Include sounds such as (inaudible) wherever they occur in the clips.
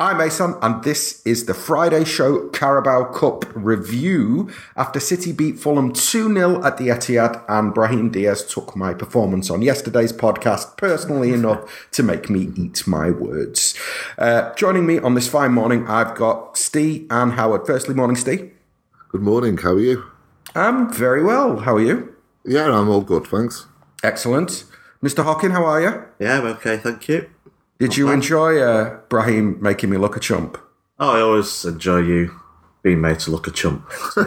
I'm Mason, and this is the Friday Show Carabao Cup review. After City beat Fulham 2 0 at the Etihad, and Brahim Diaz took my performance on yesterday's podcast personally enough to make me eat my words. Uh, joining me on this fine morning, I've got Steve and Howard. Firstly, morning, Steve. Good morning, how are you? I'm very well. How are you? Yeah, I'm all good, thanks. Excellent. Mr. Hockin, how are you? Yeah, I'm okay, thank you. Did you enjoy uh, Brahim making me look a chump? Oh, I always enjoy you being made to look a chump. (laughs) to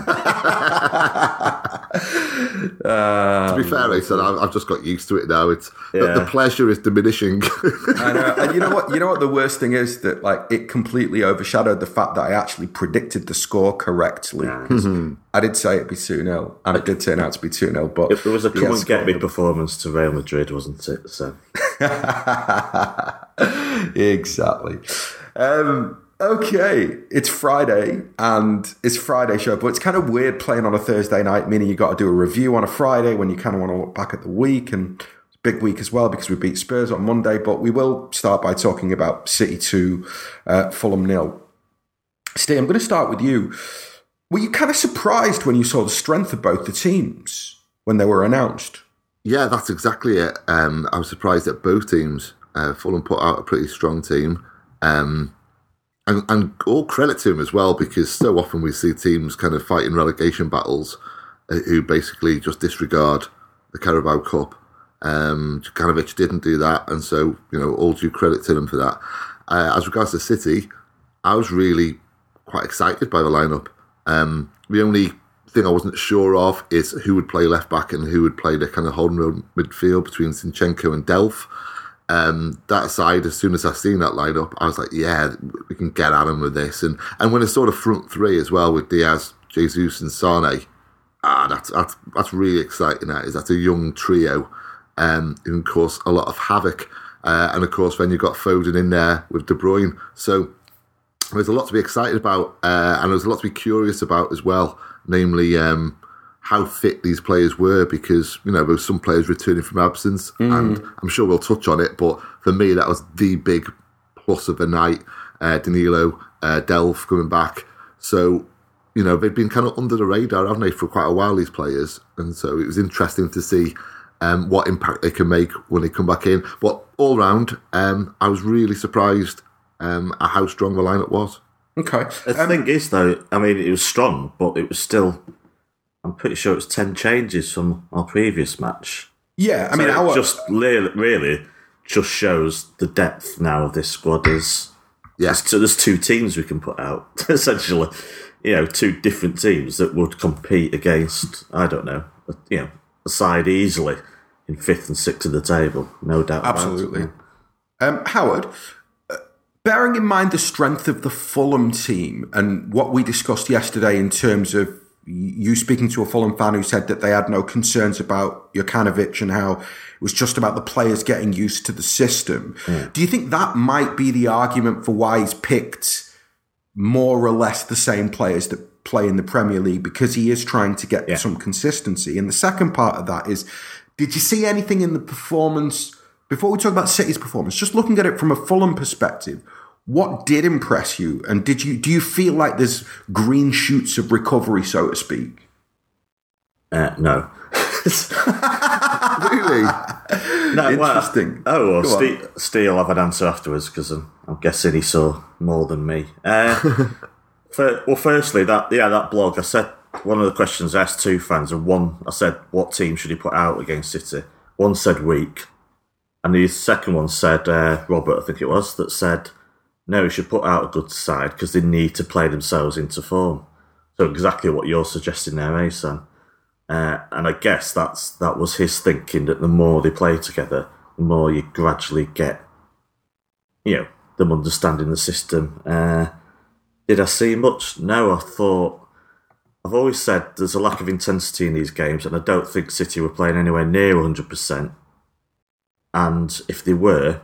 be fair, I said I've, I've just got used to it now. It's the, the pleasure is diminishing. (laughs) I know. And you know what? You know what? The worst thing is that like it completely overshadowed the fact that I actually predicted the score correctly. I did say it'd be two 0 and it did turn out to be two 0 But It was a come Diaz and get me performance to Real Madrid, wasn't it? So (laughs) (laughs) exactly. Um, okay, it's Friday and it's Friday show, but it's kind of weird playing on a Thursday night, meaning you got to do a review on a Friday when you kind of want to look back at the week and big week as well because we beat Spurs on Monday. But we will start by talking about City two, uh, Fulham nil. Steve, I'm going to start with you. Were you kind of surprised when you saw the strength of both the teams when they were announced? yeah, that's exactly it. Um, I was surprised at both teams, uh, Fulham put out a pretty strong team. Um, and, and all credit to him as well, because so often we see teams kind of fighting relegation battles uh, who basically just disregard the Carabao Cup. Um, Jokanovic didn't do that, and so you know all due credit to them for that. Uh, as regards to City, I was really quite excited by the lineup. Um, the only thing I wasn't sure of is who would play left back and who would play the kind of holding midfield between Zinchenko and Delph. Um, that side, as soon as I seen that lineup, I was like, yeah, we can get at him with this. And and when it's sort of front three as well with Diaz, Jesus, and Sane, ah, that's that's that's really exciting. That is that's a young trio, um, who can cause a lot of havoc. Uh, and of course, when you've got Foden in there with De Bruyne, so there's a lot to be excited about, uh, and there's a lot to be curious about as well. Namely, um, how fit these players were, because you know there were some players returning from absence, and I'm sure we'll touch on it. But for me, that was the big plus of the night. Uh, Danilo, uh, Delph coming back, so you know they've been kind of under the radar, haven't they, for quite a while? These players, and so it was interesting to see um, what impact they can make when they come back in. But all round, um, I was really surprised um, at how strong the lineup was. Okay. the thing is, though, I mean, it was strong, but it was still. I'm pretty sure it's ten changes from our previous match. Yeah, I mean, So it our, just really, really just shows the depth now of this squad. Is Yeah. so there's two teams we can put out (laughs) essentially. You know, two different teams that would compete against. I don't know. You know, a side easily in fifth and sixth of the table, no doubt. about it. Absolutely. Um, Howard, uh, bearing in mind the strength of the Fulham team and what we discussed yesterday in terms of you speaking to a Fulham fan who said that they had no concerns about Jokanovic and how it was just about the players getting used to the system. Hmm. Do you think that might be the argument for why he's picked more or less the same players that play in the Premier League because he is trying to get Yeah. some consistency? And the second part of that is did you see anything in the performance before we talk about City's performance, just looking at it from a Fulham perspective? What did impress you, and did you do you feel like there's green shoots of recovery, so to speak? Uh, no. (laughs) Really? no well, Interesting. oh, well, on. Steve, Steve will have an answer afterwards because I'm, I'm guessing he saw more than me. Uh, (laughs) for, well, firstly, that yeah, that blog. I said one of the questions I asked two fans, and one I said, "What team should he put out against City?" One said weak, and the second one said uh, Robert, I think it was, that said, "No, should put out a good side because they need to play themselves into form." So exactly what you're suggesting there, eh, Sam? Uh, and I guess that's that was his thinking that the more they play together, the more you gradually get, you know, them understanding the system. Uh, did I see much? No, I thought. I've always said there's a lack of intensity in these games, and I don't think City were playing anywhere near 100%. And if they were,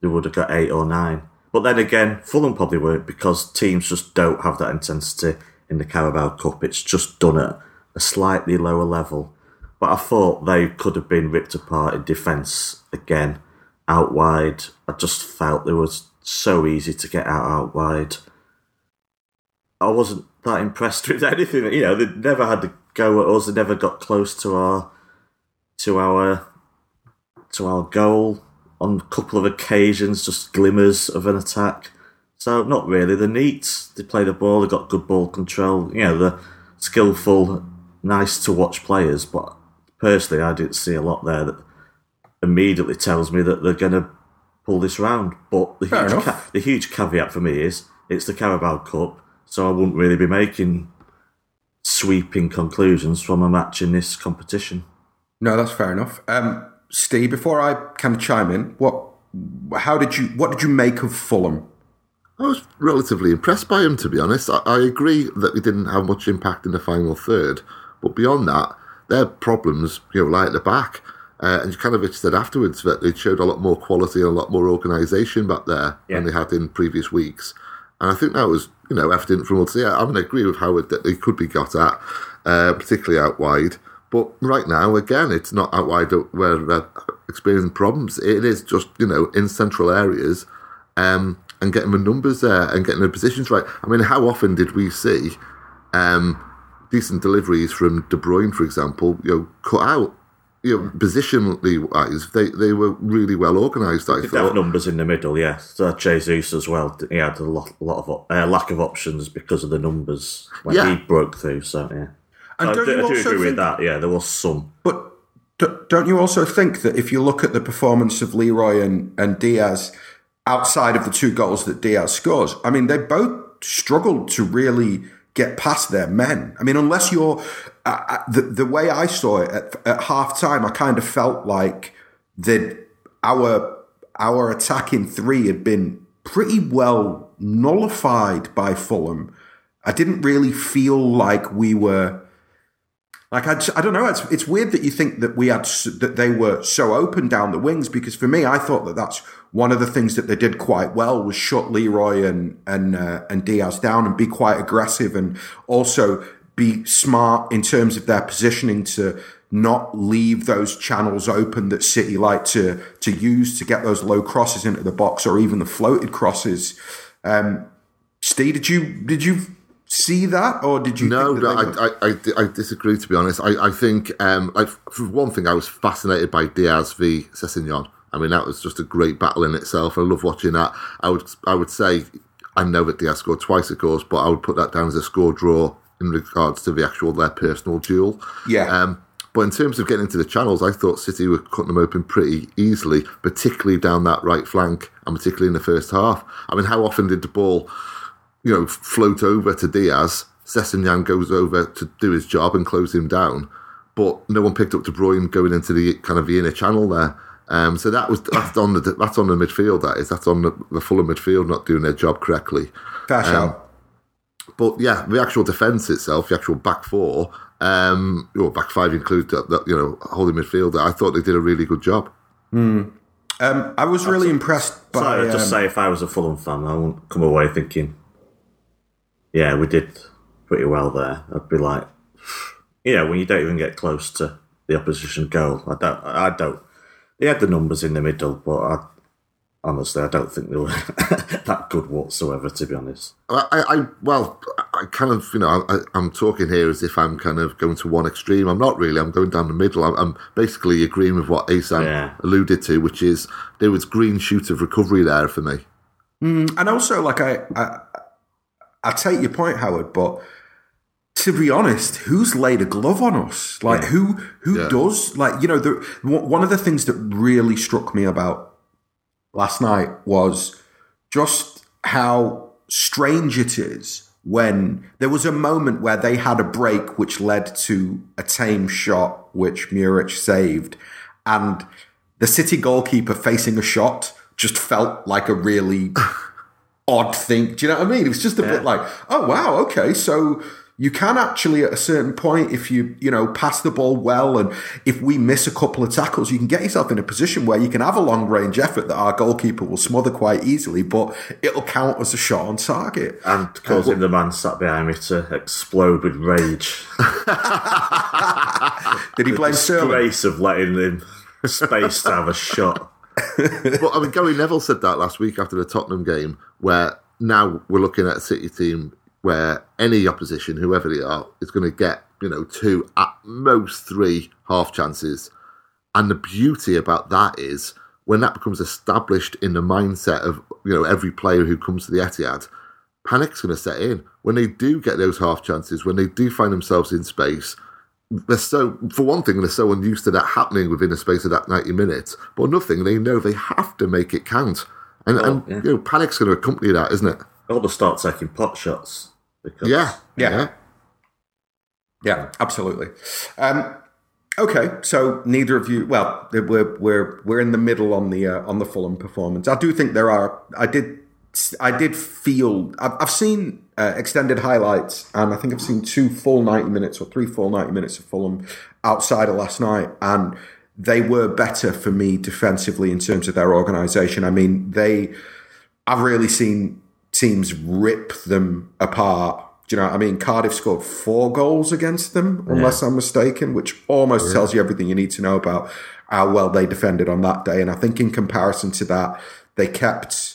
they would have got eight or nine. But then again, Fulham probably weren't because teams just don't have that intensity in the Carabao Cup. It's just done at a slightly lower level. But I thought they could have been ripped apart in defence again, out wide. I just felt it was so easy to get out out wide. I wasn't that impressed (laughs) with anything. You know, they never had to go at us. They never got close to our to our to our goal on a couple of occasions. Just glimmers of an attack. So not really. The neat. They play the ball. They got good ball control. You know, the skillful, nice to watch players. But personally, I didn't see a lot there that immediately tells me that they're going to pull this round. But the Fair huge, ca- the huge caveat for me is it's the Carabao Cup, so I wouldn't really be making sweeping conclusions from a match in this competition. No, that's fair enough. Um, Steve, before I kind of chime in, what, how did you, what did you make of Fulham? I was relatively impressed by him, to be honest. I, I agree that he didn't have much impact in the final third, but beyond that, their problems, you know, lie at the back. Uh, and Jokanovic said afterwards that they showed a lot more quality and a lot more organisation back there Yeah. than they had in previous weeks. And I think that was, you know, evident from us. Yeah, I mean, I agree with Howard that they could be got at, uh, particularly out wide. But right now, again, it's not out wide where they're experiencing problems. It is just, you know, in central areas um, and getting the numbers there and getting the positions right. I mean, how often did we see um, decent deliveries from De Bruyne, for example, you know, cut out? You know, positionally wise, they, they were really well organised, I thought. numbers in the middle, yeah. So Jesus as well. He had a lot, lot of uh, lack of options because of the numbers when Yeah. he broke through. So yeah, And I don't do, I do agree think- with that. Yeah, there was some. But don't you also think that if you look at the performance of Leroy and, and Diaz outside of the two goals that Diaz scores, I mean, they both struggled to really get past their men. I mean, unless you're uh, uh, the the way I saw it at, at half time, I kind of felt like that our our attacking three had been pretty well nullified by Fulham. I didn't really feel like we were like I, I don't know. It's it's weird that you think that we had that they were so open down the wings because for me, I thought that that's one of the things that they did quite well was shut Leroy and and uh, and Diaz down and be quite aggressive and also be smart in terms of their positioning to not leave those channels open that City like to to use to get those low crosses into the box or even the floated crosses. Um, Steve, did you did you see that or did you? No, think no, I, I, I, I disagree. To be honest, I, I think, um, I, for one thing, I was fascinated by Diaz v Sessegnon. I mean, that was just a great battle in itself. I love watching that. I would, I would say, I know that Diaz scored twice, of course, but I would put that down as a score draw in regards to the actual their personal duel. Yeah. Um, but in terms of getting into the channels, I thought City were cutting them open pretty easily, particularly down that right flank, and particularly in the first half. I mean, how often did the ball you know, float over to Diaz. Sessegnon goes over to do his job and close him down, but no one picked up De Bruyne going into the kind of the inner channel there. Um, so that was that's on the that's on the midfield. That is that's on the, the Fulham midfield not doing their job correctly. Fair shout. But yeah, the actual defence itself, the actual back four, um, or back five include that, that you know holding midfielder. I thought they did a really good job. Um, I was really impressed by. So I'd just um, say if I was a Fulham fan, I wouldn't come away thinking, yeah, we did pretty well there. I'd be like, (sighs) you know, when you don't even get close to the opposition goal, I don't, I don't. They had the numbers in the middle, but I, honestly, I don't think they were (laughs) that good whatsoever. To be honest, I, I well, I kind of, you know, I, I'm talking here as if I'm kind of going to one extreme. I'm not really. I'm going down the middle. I'm, I'm basically agreeing with what Asan Yeah. alluded to, which is there was green shoot of recovery there for me. Mm, and also, like I, I, I take your point, Howard, but to be honest, who's laid a glove on us? Like who, who Yeah. does? Like you know, the one one of the things that really struck me about last night was just how strange it is when there was a moment where they had a break which led to a tame shot which Muric saved and the City goalkeeper facing a shot just felt like a really (laughs) odd thing. Do you know what I mean? It was just a bit like, oh wow, okay, so you can actually at a certain point, if you you know pass the ball well, and if we miss a couple of tackles, you can get yourself in a position where you can have a long range effort that our goalkeeper will smother quite easily, but it'll count as a shot on target. and uh, causing the man sat behind me to explode with rage. (laughs) Did he blame Sterling? Grace of letting him (laughs) space to have a shot. (laughs) but I mean, Gary Neville said that last week after the Tottenham game, where now we're looking at a City team where any opposition, whoever they are, is going to get you know two at most three half chances. And the beauty about that is when that becomes established in the mindset of you know every player who comes to the Etihad, panic's going to set in when they do get those half chances, when they do find themselves in space. They're so, for one thing, they're so unused to that happening within the space of that ninety minutes. But nothing, they know they have to make it count, and, Oh, and yeah. you know panic's going to accompany that, isn't it? Or they'll start taking pot shots. Because, Yeah, Yeah. Yeah, absolutely. Um, okay, so neither of you. Well, we're we're we're in the middle on the uh, on the Fulham performance. I do think there are. I did I did feel. I've, I've seen uh, extended highlights, and I think I've seen two full ninety minutes or three full ninety minutes of Fulham outside of last night, and they were better for me defensively in terms of their organisation. I mean, they. I've really seen teams rip them apart. Do you know what I mean? Cardiff scored four goals against them, unless I'm mistaken, which almost tells you everything you need to know about how well they defended on that day. And I think in comparison to that, they kept,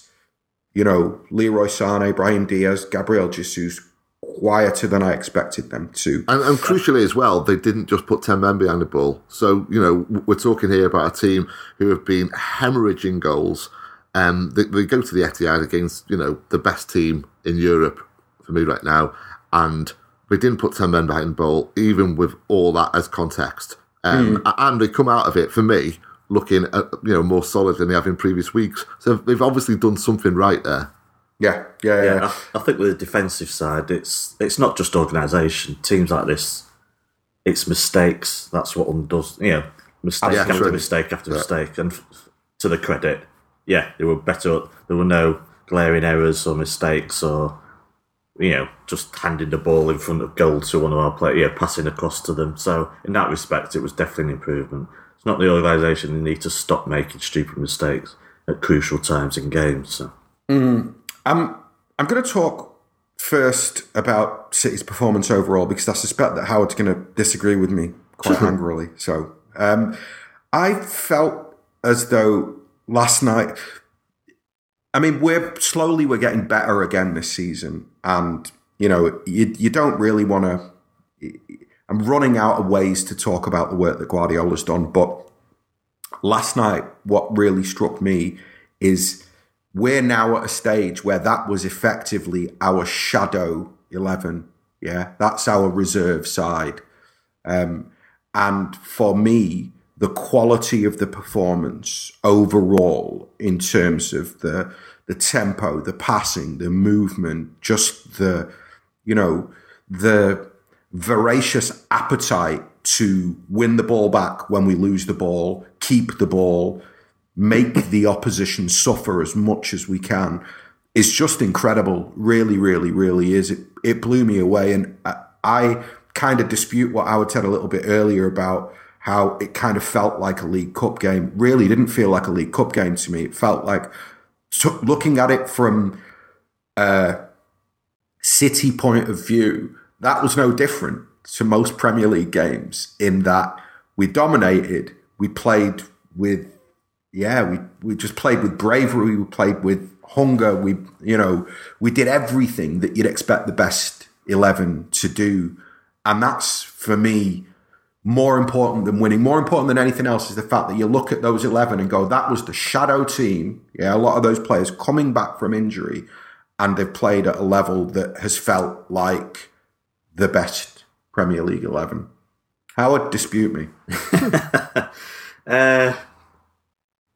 you know, Leroy Sane, Brahim Diaz, Gabriel Jesus quieter than I expected them to. And, and crucially as well, they didn't just put 10 men behind the ball. So, you know, we're talking here about a team who have been hemorrhaging goals. Um, they, they go to the Etihad against, you know, the best team in Europe for me right now. And they didn't put 10 men behind the ball, even with all that as context. Um, And they come out of it, for me, looking at, you know, more solid than they have in previous weeks. So they've obviously done something right there. Yeah, yeah, yeah. Yeah, I, I think with the defensive side, it's it's not just organisation. Teams like this, it's mistakes. That's what undoes. You know, mistake Yeah, after sure. mistake after mistake. And f- to the credit, yeah, they were better. There were no glaring errors or mistakes or you know just handing the ball in front of goal to one of our players, yeah, passing across to them. So in that respect, it was definitely an improvement. It's not the organisation they need to stop making stupid mistakes at crucial times in games. So. I'm I'm going to talk first about City's performance overall because I suspect that Howard's going to disagree with me quite (laughs) angrily. So um, I felt as though last night. I mean, we're slowly we're getting better again this season, and you know, you you don't really want to. I'm running out of ways to talk about the work that Guardiola's done, but last night, what really struck me is we're now at a stage where that was effectively our shadow 11. Yeah, that's our reserve side. Um, and for me, the quality of the performance overall, in terms of the the tempo, the passing, the movement, just the you know the voracious appetite to win the ball back when we lose the ball, keep the ball, make (laughs) the opposition suffer as much as we can is just incredible. Really, really, really is. It, it blew me away. And I, I kind of dispute what Howard said a little bit earlier about how it kind of felt like a League Cup game. Really didn't feel like a League Cup game to me. It felt like so looking at it from a City point of view, that was no different to most Premier League games in that we dominated, we played with yeah, we, we just played with bravery, we played with hunger, we you know, we did everything that you'd expect the best eleven to do. And that's for me more important than winning. More important than anything else is the fact that you look at those eleven and go, that was the shadow team. Yeah, a lot of those players coming back from injury and they've played at a level that has felt like the best Premier League eleven. Howard, dispute me. (laughs) Uh,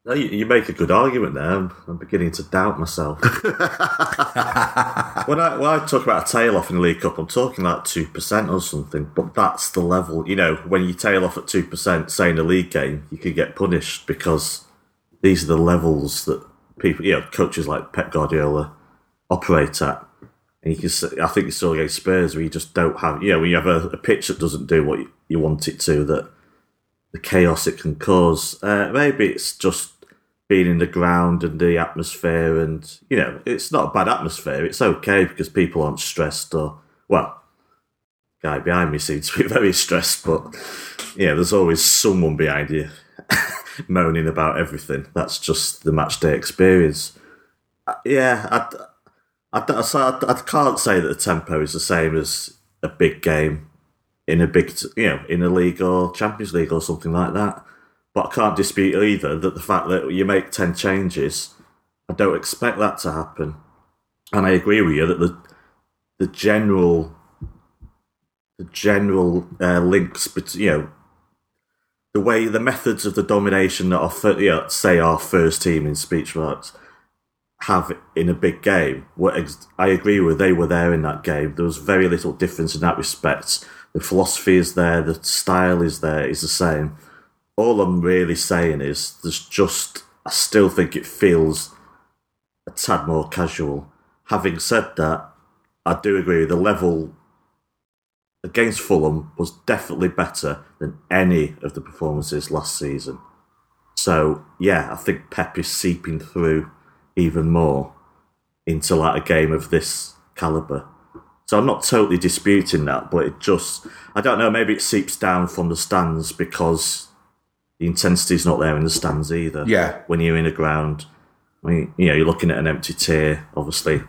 no, you, you make a good argument there. I'm, I'm beginning to doubt myself. (laughs) when I when I talk about a tail off in the League Cup, I'm talking like two percent or something. But that's the level. You know, when you tail off at two percent, say in a league game, you could get punished because these are the levels that people, you know, coaches like Pep Guardiola operate at. And you can, see, I think you saw against Spurs where you just don't have, you know, when you have a, a pitch that doesn't do what you, you want it to, that the chaos it can cause. Uh, maybe it's just being in the ground and the atmosphere, and you know, it's not a bad atmosphere. It's okay because people aren't stressed or well. Guy behind me seems to be (laughs) very stressed, but yeah, there's always someone behind you. (laughs) moaning about everything. That's just the match day experience. Uh, yeah, I, I, I, I can't say that the tempo is the same as a big game in a big, you know, in a league or Champions League or something like that. But I can't dispute either that the fact that you make 10 changes, I don't expect that to happen. And I agree with you that the the general the general uh, links between you know the way the methods of the domination that our you know, say our first team in speech marks have in a big game. What ex- I agree with, they were there in that game. There was very little difference in that respect. The philosophy is there, the style is there, is the same. All I'm really saying is there's just I still think it feels a tad more casual. Having said that, I do agree the level against Fulham was definitely better than any of the performances last season. So yeah, I think Pep is seeping through even more into like a game of this caliber. So I'm not totally disputing that, but it just I don't know, maybe it seeps down from the stands because the intensity's not there in the stands either. Yeah. When you're in the ground. I mean, you know, you're looking at an empty tier, obviously,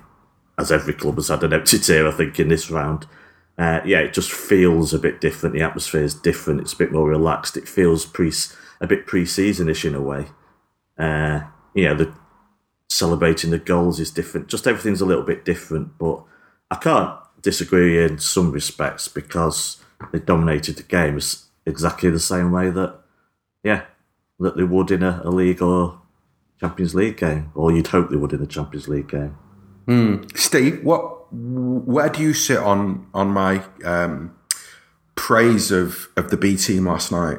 as every club has had an empty tier, I think, in this round. Uh, yeah, it just feels a bit different. The atmosphere is different. It's a bit more relaxed. It feels pre a bit pre-seasonish in a way. Uh, you know, the celebrating the goals is different. Just everything's a little bit different. But I can't disagree in some respects because they dominated the game exactly the same way that, yeah, that they would in a, a league or Champions League game, or you'd hope they would in the Champions League game. Mm. Steve, what where do you sit on on my um, praise of of the B team last night?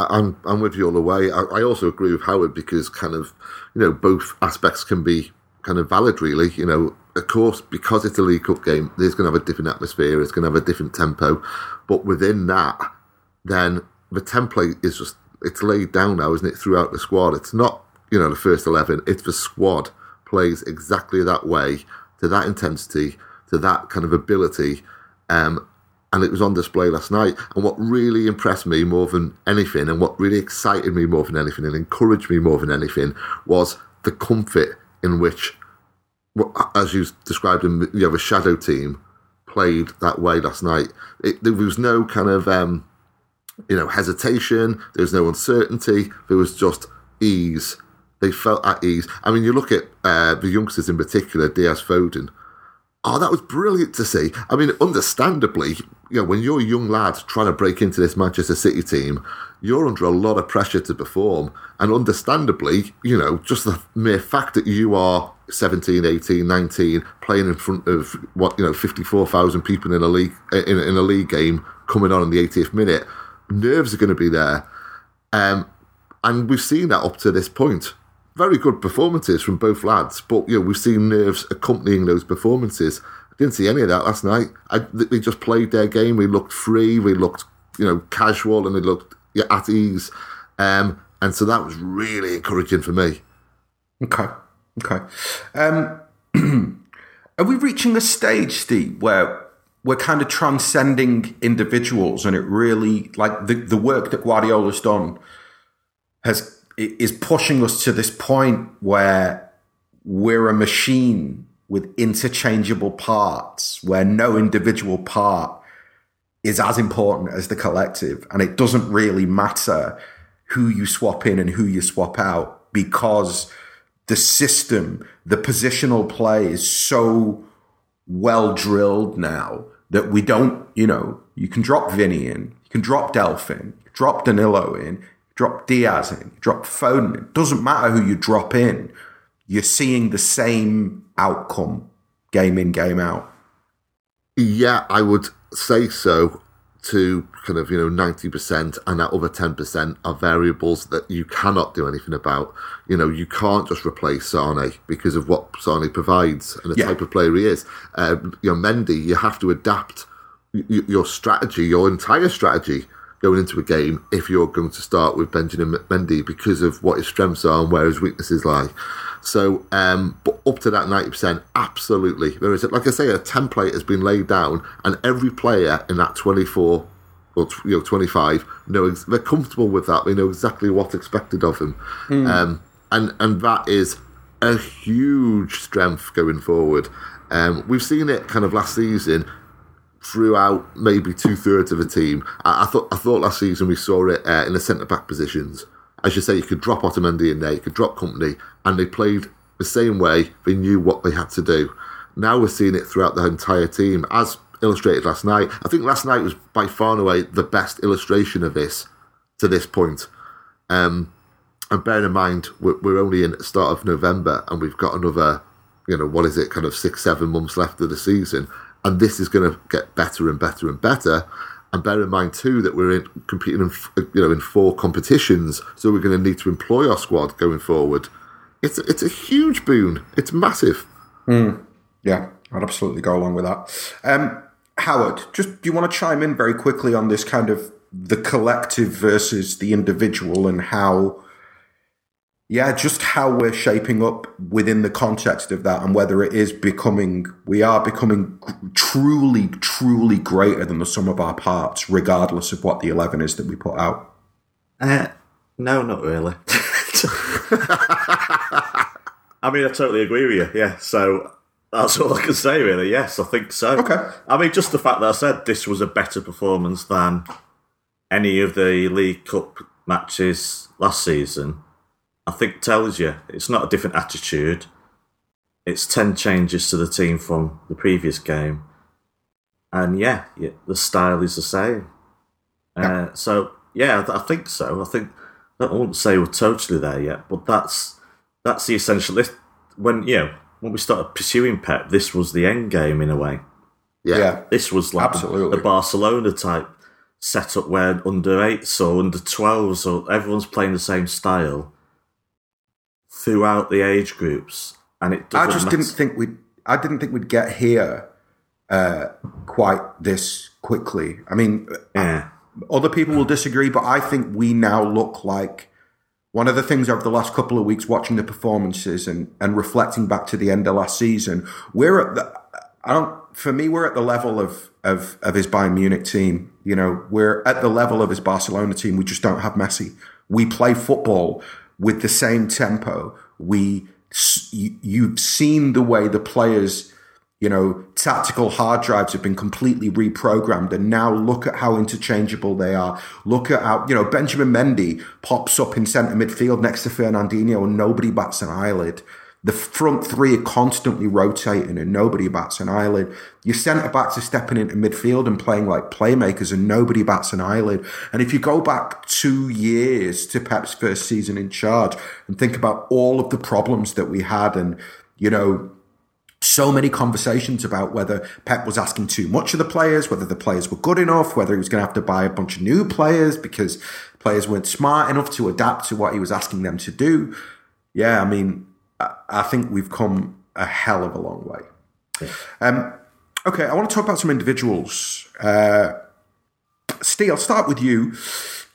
I'm I'm with you all the way. I, I, also agree with Howard because kind of you know both aspects can be kind of valid. Really, you know, of course, because it's a League Cup game, there's going to have a different atmosphere. It's going to have a different tempo, but within that, then the template is just it's laid down now, isn't it? Throughout the squad, it's not you know the first eleven. It's the squad plays exactly that way to that intensity, to that kind of ability. Um, and it was on display last night. And what really impressed me more than anything, and what really excited me more than anything, and encouraged me more than anything, was the comfort in which, as you described, in you know, a shadow team played that way last night. It, there was no kind of, um, you know, hesitation. There was no uncertainty. There was just ease they felt at ease. I mean, you look at uh, the youngsters in particular, Diaz Foden. Oh, that was brilliant to see. I mean, understandably, you know, when you're a young lad trying to break into this Manchester City team, you're under a lot of pressure to perform. And understandably, you know, just the mere fact that you are 17, 18, 19, playing in front of what, you know, 54,000 people in a league in, in a league game coming on in the 80th minute, nerves are going to be there. Um, and we've seen that up to this point very good performances from both lads, but you know we've seen nerves accompanying those performances. I didn't see any of that last night. I, they just played their game. We looked free. We looked you know casual, and they looked yeah, at ease. Um, and so that was really encouraging for me. Okay, okay. Um, (clears throat) are we reaching a stage, Steve, where we're kind of transcending individuals, and it really like the the work that Guardiola's done has is pushing us to this point where we're a machine with interchangeable parts where no individual part is as important as the collective. And it doesn't really matter who you swap in and who you swap out because the system the positional play is so well drilled now that we don't you know you can drop Vinny in you can drop Delphin drop Danilo in drop Diaz in, drop Foden in. Doesn't matter who you drop in, you're seeing the same outcome game in, game out. Yeah, I would say so to kind of, you know, 90%, and that other 10% are variables that you cannot do anything about. You know, you can't just replace Sane because of what Sane provides and the yeah. type of player he is. Um, you know, Mendy, you have to adapt your strategy, your entire strategy going into a game if you're going to start with Benjamin Mendy because of what his strengths are and where his weaknesses lie. So, um, but up to that 90%, absolutely. There is, like I say, a template has been laid down, and every player in that 24 or you know 25 know they're comfortable with that. They know exactly what's expected of them, um, and and that is a huge strength going forward. Um, we've seen it kind of last season throughout maybe two thirds of the team. I, I thought I thought last season we saw it uh, in the centre back positions. As you say, you could drop Otamendi in there, you could drop Kompany, and they played the same way. They knew what they had to do. Now we're seeing it throughout the entire team, as illustrated last night. I think last night was by far and away the best illustration of this to this point. Um, and bearing in mind, we're, we're only in the start of November and we've got another, you know, what is it, kind of six, seven months left of the season. And this is going to get better and better and better. And bear in mind too that we're in, competing in, you know, in four competitions, so we're going to need to employ our squad going forward. It's it's a huge boon. It's massive. Yeah, I'd absolutely go along with that. Um, Howard, just do you want to chime in very quickly on this kind of the collective versus the individual and how, yeah, just how we're shaping up within the context of that and whether it is becoming, we are becoming truly, truly greater than the sum of our parts, regardless of what the 11 is that we put out. Uh, no, not really. (laughs) I mean, I totally agree with you. Yeah, so that's all I can say, really. Yes, I think so. Okay. I mean, just the fact that I said this was a better performance than any of the League Cup matches last season, I think tells you it's not a different attitude. It's 10 changes to the team from the previous game. And yeah, yeah the style is the same. Uh, so, yeah, I think so. I think, I wouldn't say we're totally there yet, but that's that's the essential. This, when, you know, when we started pursuing Pep, this was the end game in a way. Yeah. Yeah. This was like the, Absolutely. the Barcelona type setup where under eights or under 12s or everyone's playing the same style throughout the age groups. And it I just matter. didn't think we'd. I didn't think we'd get here uh, quite this quickly. I mean, Yeah. other people will disagree, but I think we now look like one of the things over the last couple of weeks, watching the performances and and reflecting back to the end of last season. We're at the. I don't. For me, we're at the level of of of his Bayern Munich team. You know, we're at the level of his Barcelona team. We just don't have Messi. We play football with the same tempo. We you've seen the way the players you know, tactical hard drives have been completely reprogrammed. And now look at how interchangeable they are. Look at how, you know, Benjamin Mendy pops up in centre midfield next to Fernandinho and nobody bats an eyelid. The front three are constantly rotating and nobody bats an eyelid. Your centre backs are stepping into midfield and playing like playmakers and nobody bats an eyelid. And if you go back two years to Pep's first season in charge and think about all of the problems that we had and, you know, so many conversations about whether Pep was asking too much of the players, whether the players were good enough, whether he was going to have to buy a bunch of new players because players weren't smart enough to adapt to what he was asking them to do. Yeah, I mean, I, think we've come a hell of a long way. Um, okay, I want to talk about some individuals. Uh, Steve, I'll start with you.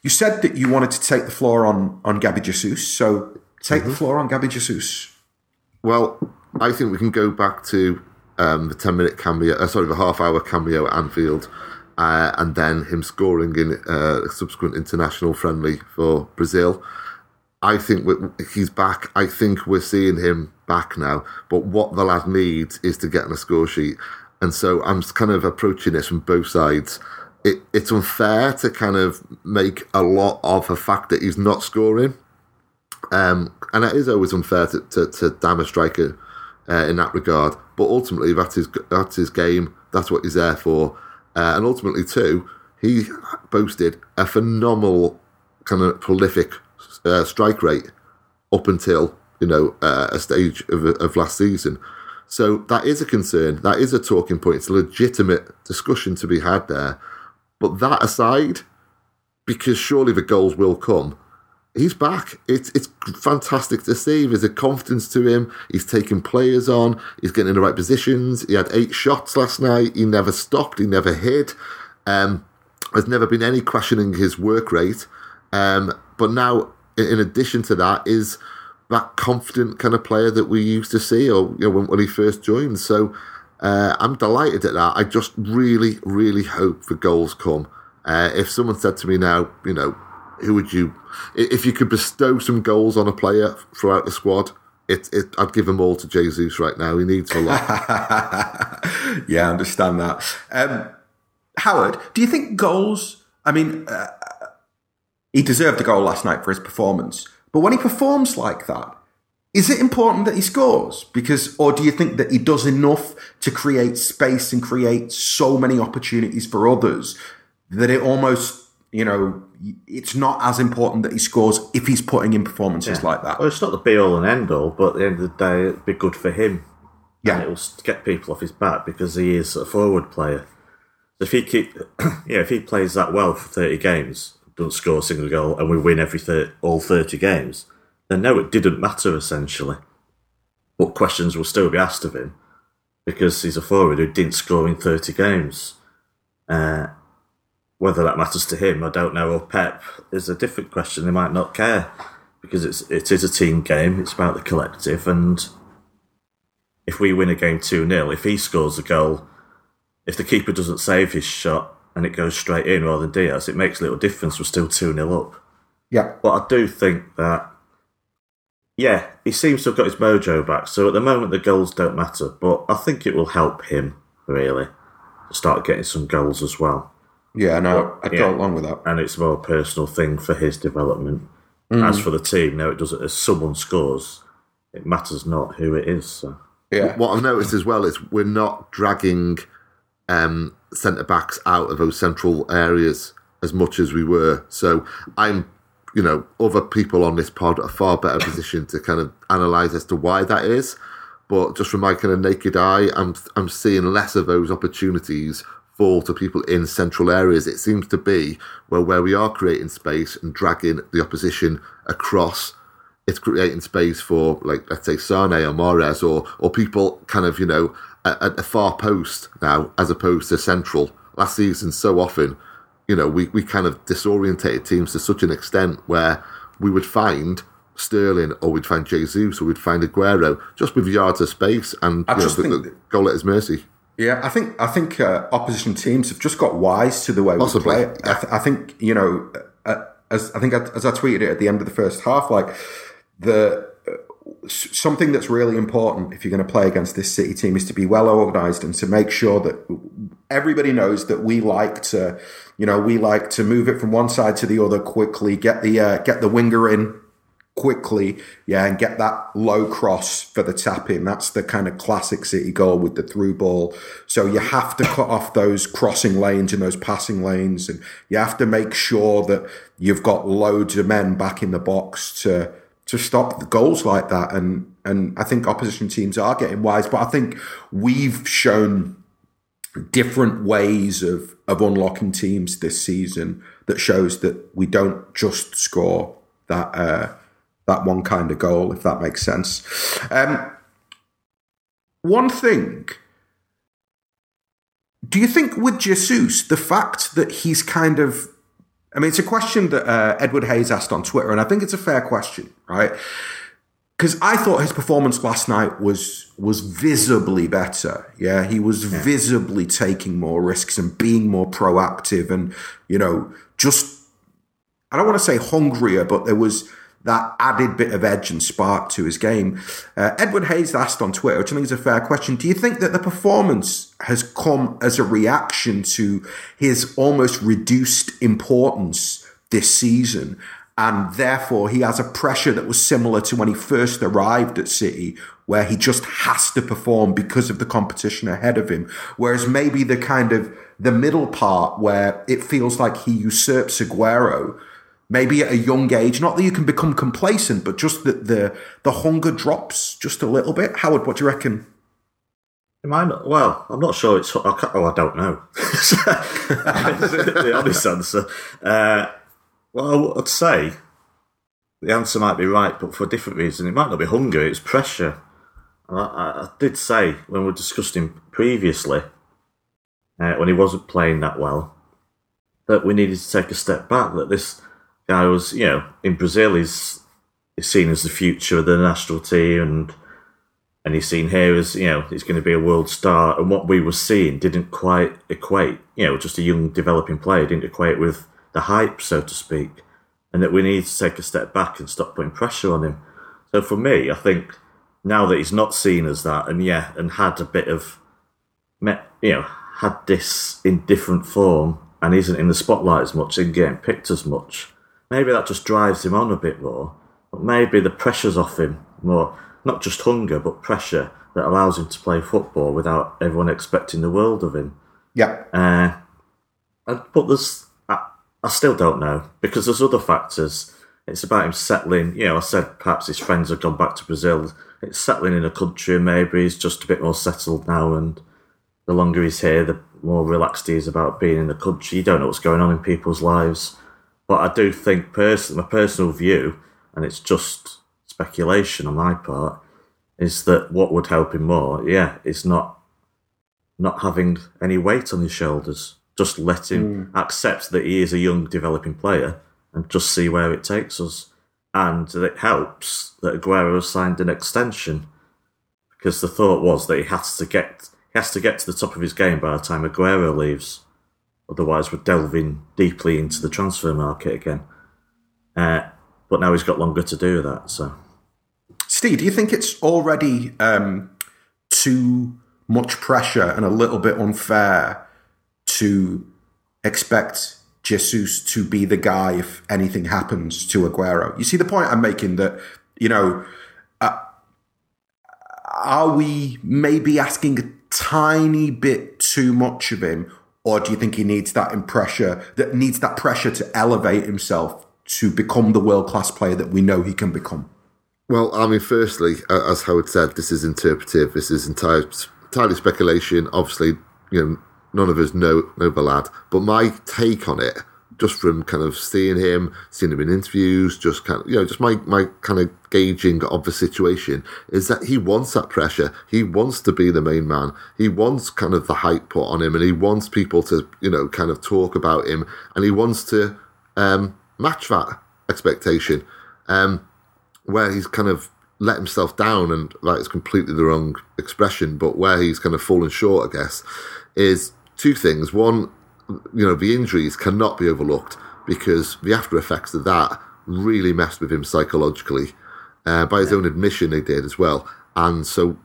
You said that you wanted to take the floor on on Gabby Jesus, so take the floor on Gabby Jesus. Well, I think we can go back to um, the 10 minute cameo, uh, sorry, the half hour cameo at Anfield, uh, and then him scoring in uh, a subsequent international friendly for Brazil. I think he's back. I think we're seeing him back now. But what the lad needs is to get on a score sheet. And so I'm kind of approaching this from both sides. It, it's unfair to kind of make a lot of the fact that he's not scoring. Um, and it is always unfair to, to, to damn a striker uh, in that regard. But ultimately, that's his that's his game. That's what he's there for. Uh, and ultimately, too, he boasted a phenomenal kind of prolific uh, strike rate up until you know uh, a stage of, of last season. So that is a concern. That is a talking point. It's a legitimate discussion to be had there. But that aside, because surely the goals will come he's back. It's it's fantastic to see. There's a confidence to him. He's taking players on. He's getting in the right positions. He had eight shots last night. He never stopped. He never hid. Um, there's never been any questioning his work rate. Um, but now, in addition to that, is that confident kind of player that we used to see, or you know, when, when he first joined. So uh, I'm delighted at that. I just really, really hope the goals come. Uh, if someone said to me now, you know, who would you, if you could bestow some goals on a player throughout the squad, it, it, I'd give them all to Jesus right now. He needs a lot. (laughs) yeah, I understand that. Um, Howard, do you think goals? I mean, uh, he deserved a goal last night for his performance, but when he performs like that, is it important that he scores? Because, or do you think that he does enough to create space and create so many opportunities for others that it almost, you know, it's not as important that he scores if he's putting in performances yeah. like that. Well, it's not the be all and end all, but at the end of the day, it'd be good for him. Yeah, and it'll get people off his back because he is a forward player. So if he keep, (clears throat) yeah, if he plays that well for thirty games, doesn't score a single goal, and we win every all thirty games, then no, it didn't matter essentially. But questions will still be asked of him because he's a forward who didn't score in thirty games. Uh, whether that matters to him, I don't know. Or Pep is a different question. They might not care because it's it is a team game. It's about the collective, and if we win a game two 0 if he scores a goal, if the keeper doesn't save his shot and it goes straight in rather than Diaz, it makes a little difference. We're still two 0 up. Yeah, but I do think that. Yeah, he seems to have got his mojo back. So at the moment, the goals don't matter, but I think it will help him really to start getting some goals as well. Yeah, no, I go along with that. And it's more a personal thing for his development. Mm. As for the team, no, it doesn't. If someone scores, it matters not who it is. So. Yeah. What I've noticed as well is we're not dragging um, centre backs out of those central areas as much as we were. So I'm, you know, other people on this pod are far better positioned to kind of analyse as to why that is. But just from my kind of naked eye, I'm I'm seeing less of those opportunities fall to people in central areas. It seems to be where where we are creating space and dragging the opposition across. It's creating space for, like, let's say Sane or Mahrez or or people kind of, you know, at a far post now as opposed to central. Last season, so often, you know, we, we kind of disorientated teams to such an extent where we would find Sterling or we'd find Jesus or we'd find Aguero just with yards of space and I you know, the, the goal at his mercy. Yeah, I think I think uh, opposition teams have just got wise to the way Possibly. we play. I, th- I, think you know, uh, as I think I, as I tweeted it at the end of the first half, like the something that's really important if you're going to play against this City team is to be well organised and to make sure that everybody knows that we like to, you know, we like to move it from one side to the other quickly, get the uh, get the winger in quickly, yeah, and get that low cross for the tap in. That's the kind of classic City goal with the through ball. So you have to cut off those crossing lanes and those passing lanes, and you have to make sure that you've got loads of men back in the box to to stop goals like that. And and I think opposition teams are getting wise, but I think we've shown different ways of of unlocking teams this season that shows that we don't just score that uh, that one kind of goal, if that makes sense. Um, one thing, do you think with Jesus, the fact that he's kind of, I mean, it's a question that uh, Edward Hayes asked on Twitter, and I think it's a fair question, right? Because I thought his performance last night was was visibly better. Yeah, he was yeah. visibly taking more risks and being more proactive, and you know, just I don't want to say hungrier, but there was that added bit of edge and spark to his game. Uh, Edward Hayes asked on Twitter, which I think is a fair question Do you think that the performance has come as a reaction to his almost reduced importance this season? And therefore, he has a pressure that was similar to when he first arrived at City, where he just has to perform because of the competition ahead of him. Whereas maybe the kind of the middle part where it feels like he usurps Aguero maybe at a young age. Not that you can become complacent, but just that the the hunger drops just a little bit. Howard, what do you reckon? Am I not, well, I'm not sure it's. I oh, I don't know. (laughs) the honest answer. Uh, well, I'd say the answer might be right, but for a different reason. It might not be hunger; it's pressure. I, I did say when we discussed him previously, uh, when he wasn't playing that well, that we needed to take a step back. That this I was, you know, in Brazil, he's, he's seen as the future of the national team, and and he's seen here as you know he's going to be a world star, and what we were seeing didn't quite equate. You know, just a young developing player didn't equate with the hype, so to speak, and that we need to take a step back and stop putting pressure on him. So for me, I think now that he's not seen as that, and yeah, and had a bit of, you know, had this in different form, and isn't in the spotlight as much and getting picked as much. Maybe that just drives him on a bit more. But maybe the pressure's off him more. Not just hunger, but pressure that allows him to play football without everyone expecting the world of him. Yeah. Uh, but there's, I, I still don't know because there's other factors. It's about him settling. You know, I said perhaps his friends have gone back to Brazil. It's settling in a country, and maybe he's just a bit more settled now. And the longer he's here, the more relaxed he is about being in the country. You don't know what's going on in people's lives. But I do think, person, my personal view, and it's just speculation on my part, is that what would help him more, yeah, is not not having any weight on his shoulders. Just let him mm. accept that he is a young developing player and just see where it takes us. And it helps that Aguero has signed an extension because the thought was that he has to get he has to get to the top of his game by the time Aguero leaves. Otherwise, we're delving deeply into the transfer market again. Uh, but now he's got longer to do that. So, Steve, do you think it's already um, too much pressure and a little bit unfair to expect Jesus to be the guy if anything happens to Aguero? You see the point I'm making that you know. Uh, are we maybe asking a tiny bit too much of him, or do you think he needs that in pressure that needs that pressure to elevate himself to become the world class player that we know he can become? Well, I mean, firstly, as Howard said, this is interpretive. This is entirely, entirely speculation. Obviously, you know, none of us know know the lad. But my take on it, just from kind of seeing him, seeing him in interviews, just kind of, you know, just my, my kind of gauging of the situation is that he wants that pressure. He wants to be the main man. He wants kind of the hype put on him, and he wants people to, you know, kind of talk about him, and he wants to um, match that expectation. Um, where he's kind of let himself down, and that is completely the wrong expression, but where he's kind of fallen short, I guess, is two things. One, you know, the injuries cannot be overlooked because the after effects of that really messed with him psychologically. Uh, by his own admission, they did as well. And so,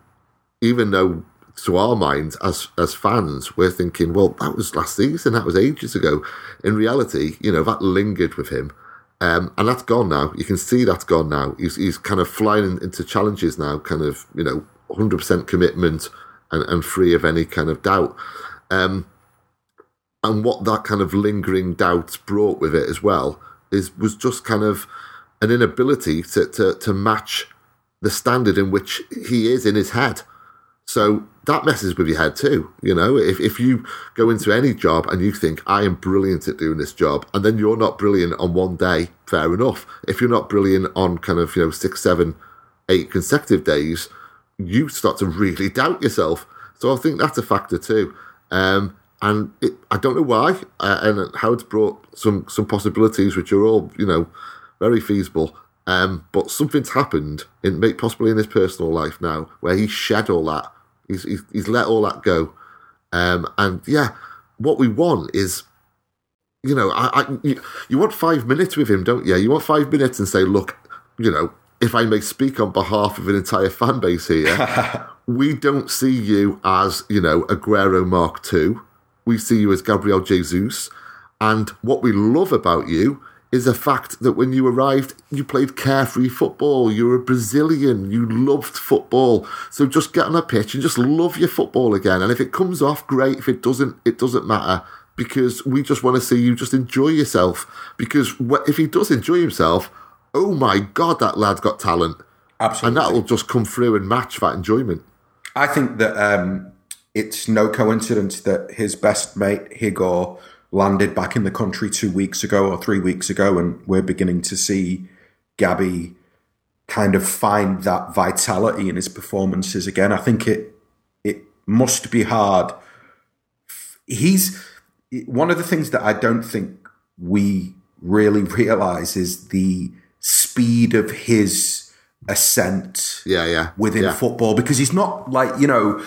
even though to our minds as as fans, we're thinking, well, that was last season, that was ages ago. In reality, you know, that lingered with him. Um, and that's gone now. You can see that's gone now. He's, he's kind of flying into challenges now, kind of, you know, 100% commitment and, and free of any kind of doubt. Um, and what that kind of lingering doubt brought with it as well is was just kind of an inability to, to, to match the standard in which he is in his head. So that messes with your head too. You know, if, if you go into any job and you think, I am brilliant at doing this job, and then you're not brilliant on one day, fair enough. If you're not brilliant on kind of, you know, six, seven, eight consecutive days, you start to really (laughs) doubt yourself. So I think that's a factor too. Um, and it, I don't know why, uh, and how it's brought some some possibilities which are all you know very feasible. Um, but something's happened in possibly in his personal life now where he's shed all that. He's he's, he's let all that go. Um, and yeah, what we want is, you know, I, I you, you want five minutes with him, don't you? You want five minutes and say, look, you know, if I may speak on behalf of an entire fan base here, (laughs) we don't see you as, you know, Aguero Mark II we see you as Gabriel Jesus. And what we love about you is the fact that when you arrived, you played carefree football. You were a Brazilian. You loved football. So just get on a pitch and just love your football again. And if it comes off, great. If it doesn't, it doesn't matter because we just want to see you just enjoy yourself. Because if he does enjoy himself, oh my God, that lad's got talent. Absolutely. And that will just come through and match that enjoyment. I think that um, it's no coincidence that his best mate Higo landed back in the country two weeks ago or three weeks ago, and we're beginning to see Gabby kind of find that vitality in his performances again. I think it it must be hard. He's one of the things that I don't think we really realize is the speed of his ascent Yeah, yeah. within yeah. football because he's not like, you know,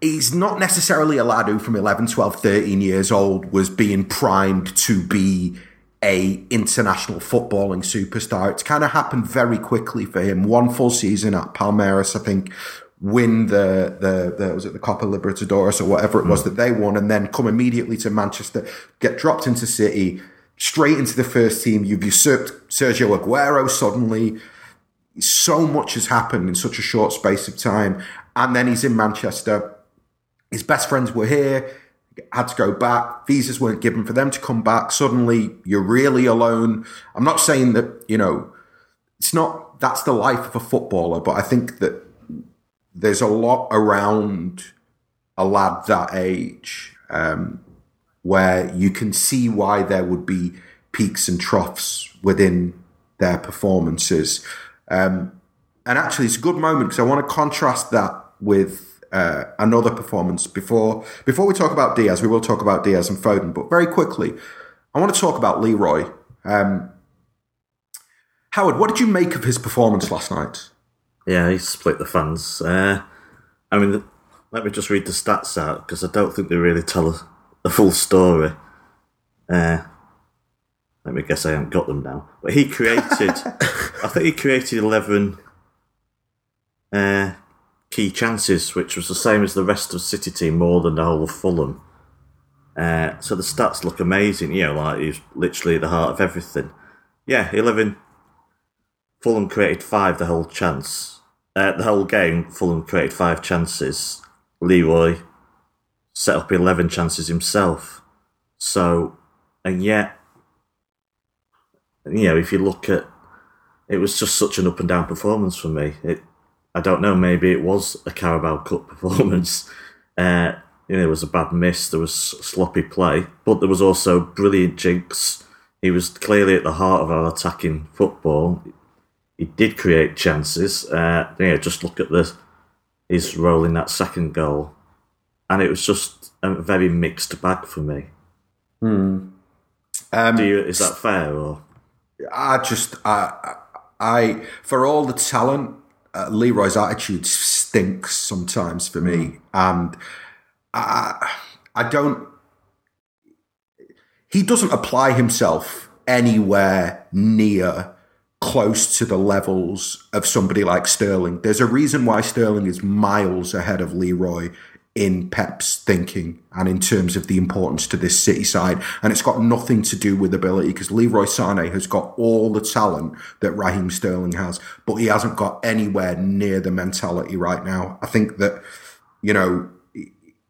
he's not necessarily a lad who from 11, 12, 13 years old was being primed to be a international footballing superstar. It's kind of happened very quickly for him. One full season at Palmeiras, I think, win the, the, the was it the Copa Libertadores or whatever it was hmm. that they won and then come immediately to Manchester, get dropped into City, straight into the first team. You've usurped Sergio Aguero suddenly so much has happened in such a short space of time. And then he's in Manchester. His best friends were here, had to go back. Visas weren't given for them to come back. Suddenly, you're really alone. I'm not saying that, you know, it's not, that's the life of a footballer, but I think that there's a lot around a lad that age um, where you can see why there would be peaks and troughs within their performances. Um, and actually, it's a good moment because I want to contrast that with uh, another performance before before we talk about Diaz. We will talk about Diaz and Foden, but very quickly, I want to talk about Leroy. Um, Howard, what did you make of his performance last night? Yeah, he split the fans. Uh, I mean, let me just read the stats out because I don't think they really tell a, a full story. Uh, let me guess, I haven't got them now. But he created, (laughs) I think he created 11 uh, key chances, which was the same as the rest of City team, more than the whole of Fulham. Uh, so the stats look amazing, you know, like he's literally the heart of everything. Yeah, 11. Fulham created five the whole chance. Uh, the whole game, Fulham created five chances. Leroy set up 11 chances himself. So, and yet, you know, if you look at it was just such an up and down performance for me. It, I don't know, maybe it was a Carabao Cup (laughs) performance. Uh, you know, there was a bad miss, there was sloppy play, but there was also brilliant jinx. He was clearly at the heart of our attacking football. He did create chances. Uh, you know, just look at the his role in that second goal, and it was just a very mixed bag for me. Um, Do you, is that fair or? I just, I, I, for all the talent, uh, Leroy's attitude stinks sometimes for me, and I, I don't. He doesn't apply himself anywhere near close to the levels of somebody like Sterling. There's a reason why Sterling is miles ahead of Leroy in Pep's thinking and in terms of the importance to this City side. And it's got nothing to do with ability because Leroy Sane has got all the talent that Raheem Sterling has, but he hasn't got anywhere near the mentality right now. I think that, you know,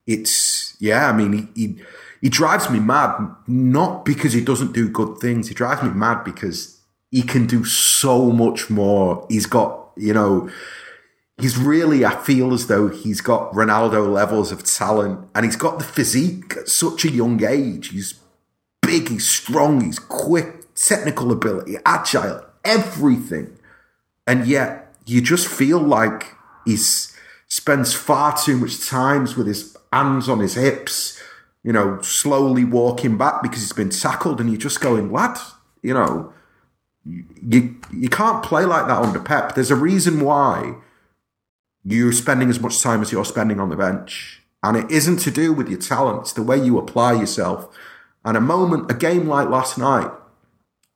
it's, yeah, I mean, he, he, he drives me mad, not because he doesn't do good things. He drives me mad because he can do so much more. He's got, you know, he's really, I feel as though he's got Ronaldo levels of talent and he's got the physique at such a young age. He's big, he's strong, he's quick, technical ability, agile, everything. And yet you just feel like he spends far too much times with his hands on his hips, you know, slowly walking back because he's been tackled and you're just going, lad, you know, you you can't play like that under Pep. There's a reason why you're spending as much time as you're spending on the bench. And it isn't to do with your talent, it's the way you apply yourself. And a moment, a game like last night,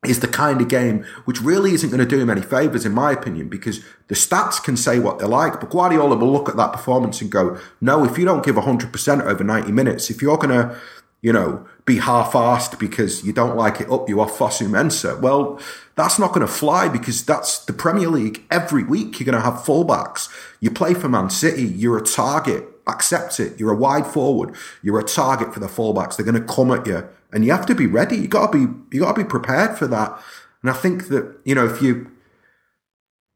is the kind of game which really isn't going to do him any favours, in my opinion, because the stats can say what they like. But Guardiola will look at that performance and go, no, if you don't give 100% over 90 minutes, if you're going to, you know, be half-assed because you don't like it up you are Fosu well, that's not going to fly because that's the Premier League. Every week you're going to have fullbacks. You play for Man City, you're a target. Accept it. You're a wide forward. You're a target for the fullbacks. They're going to come at you, and you have to be ready. You got to be you got to be prepared for that. And I think that you know if you,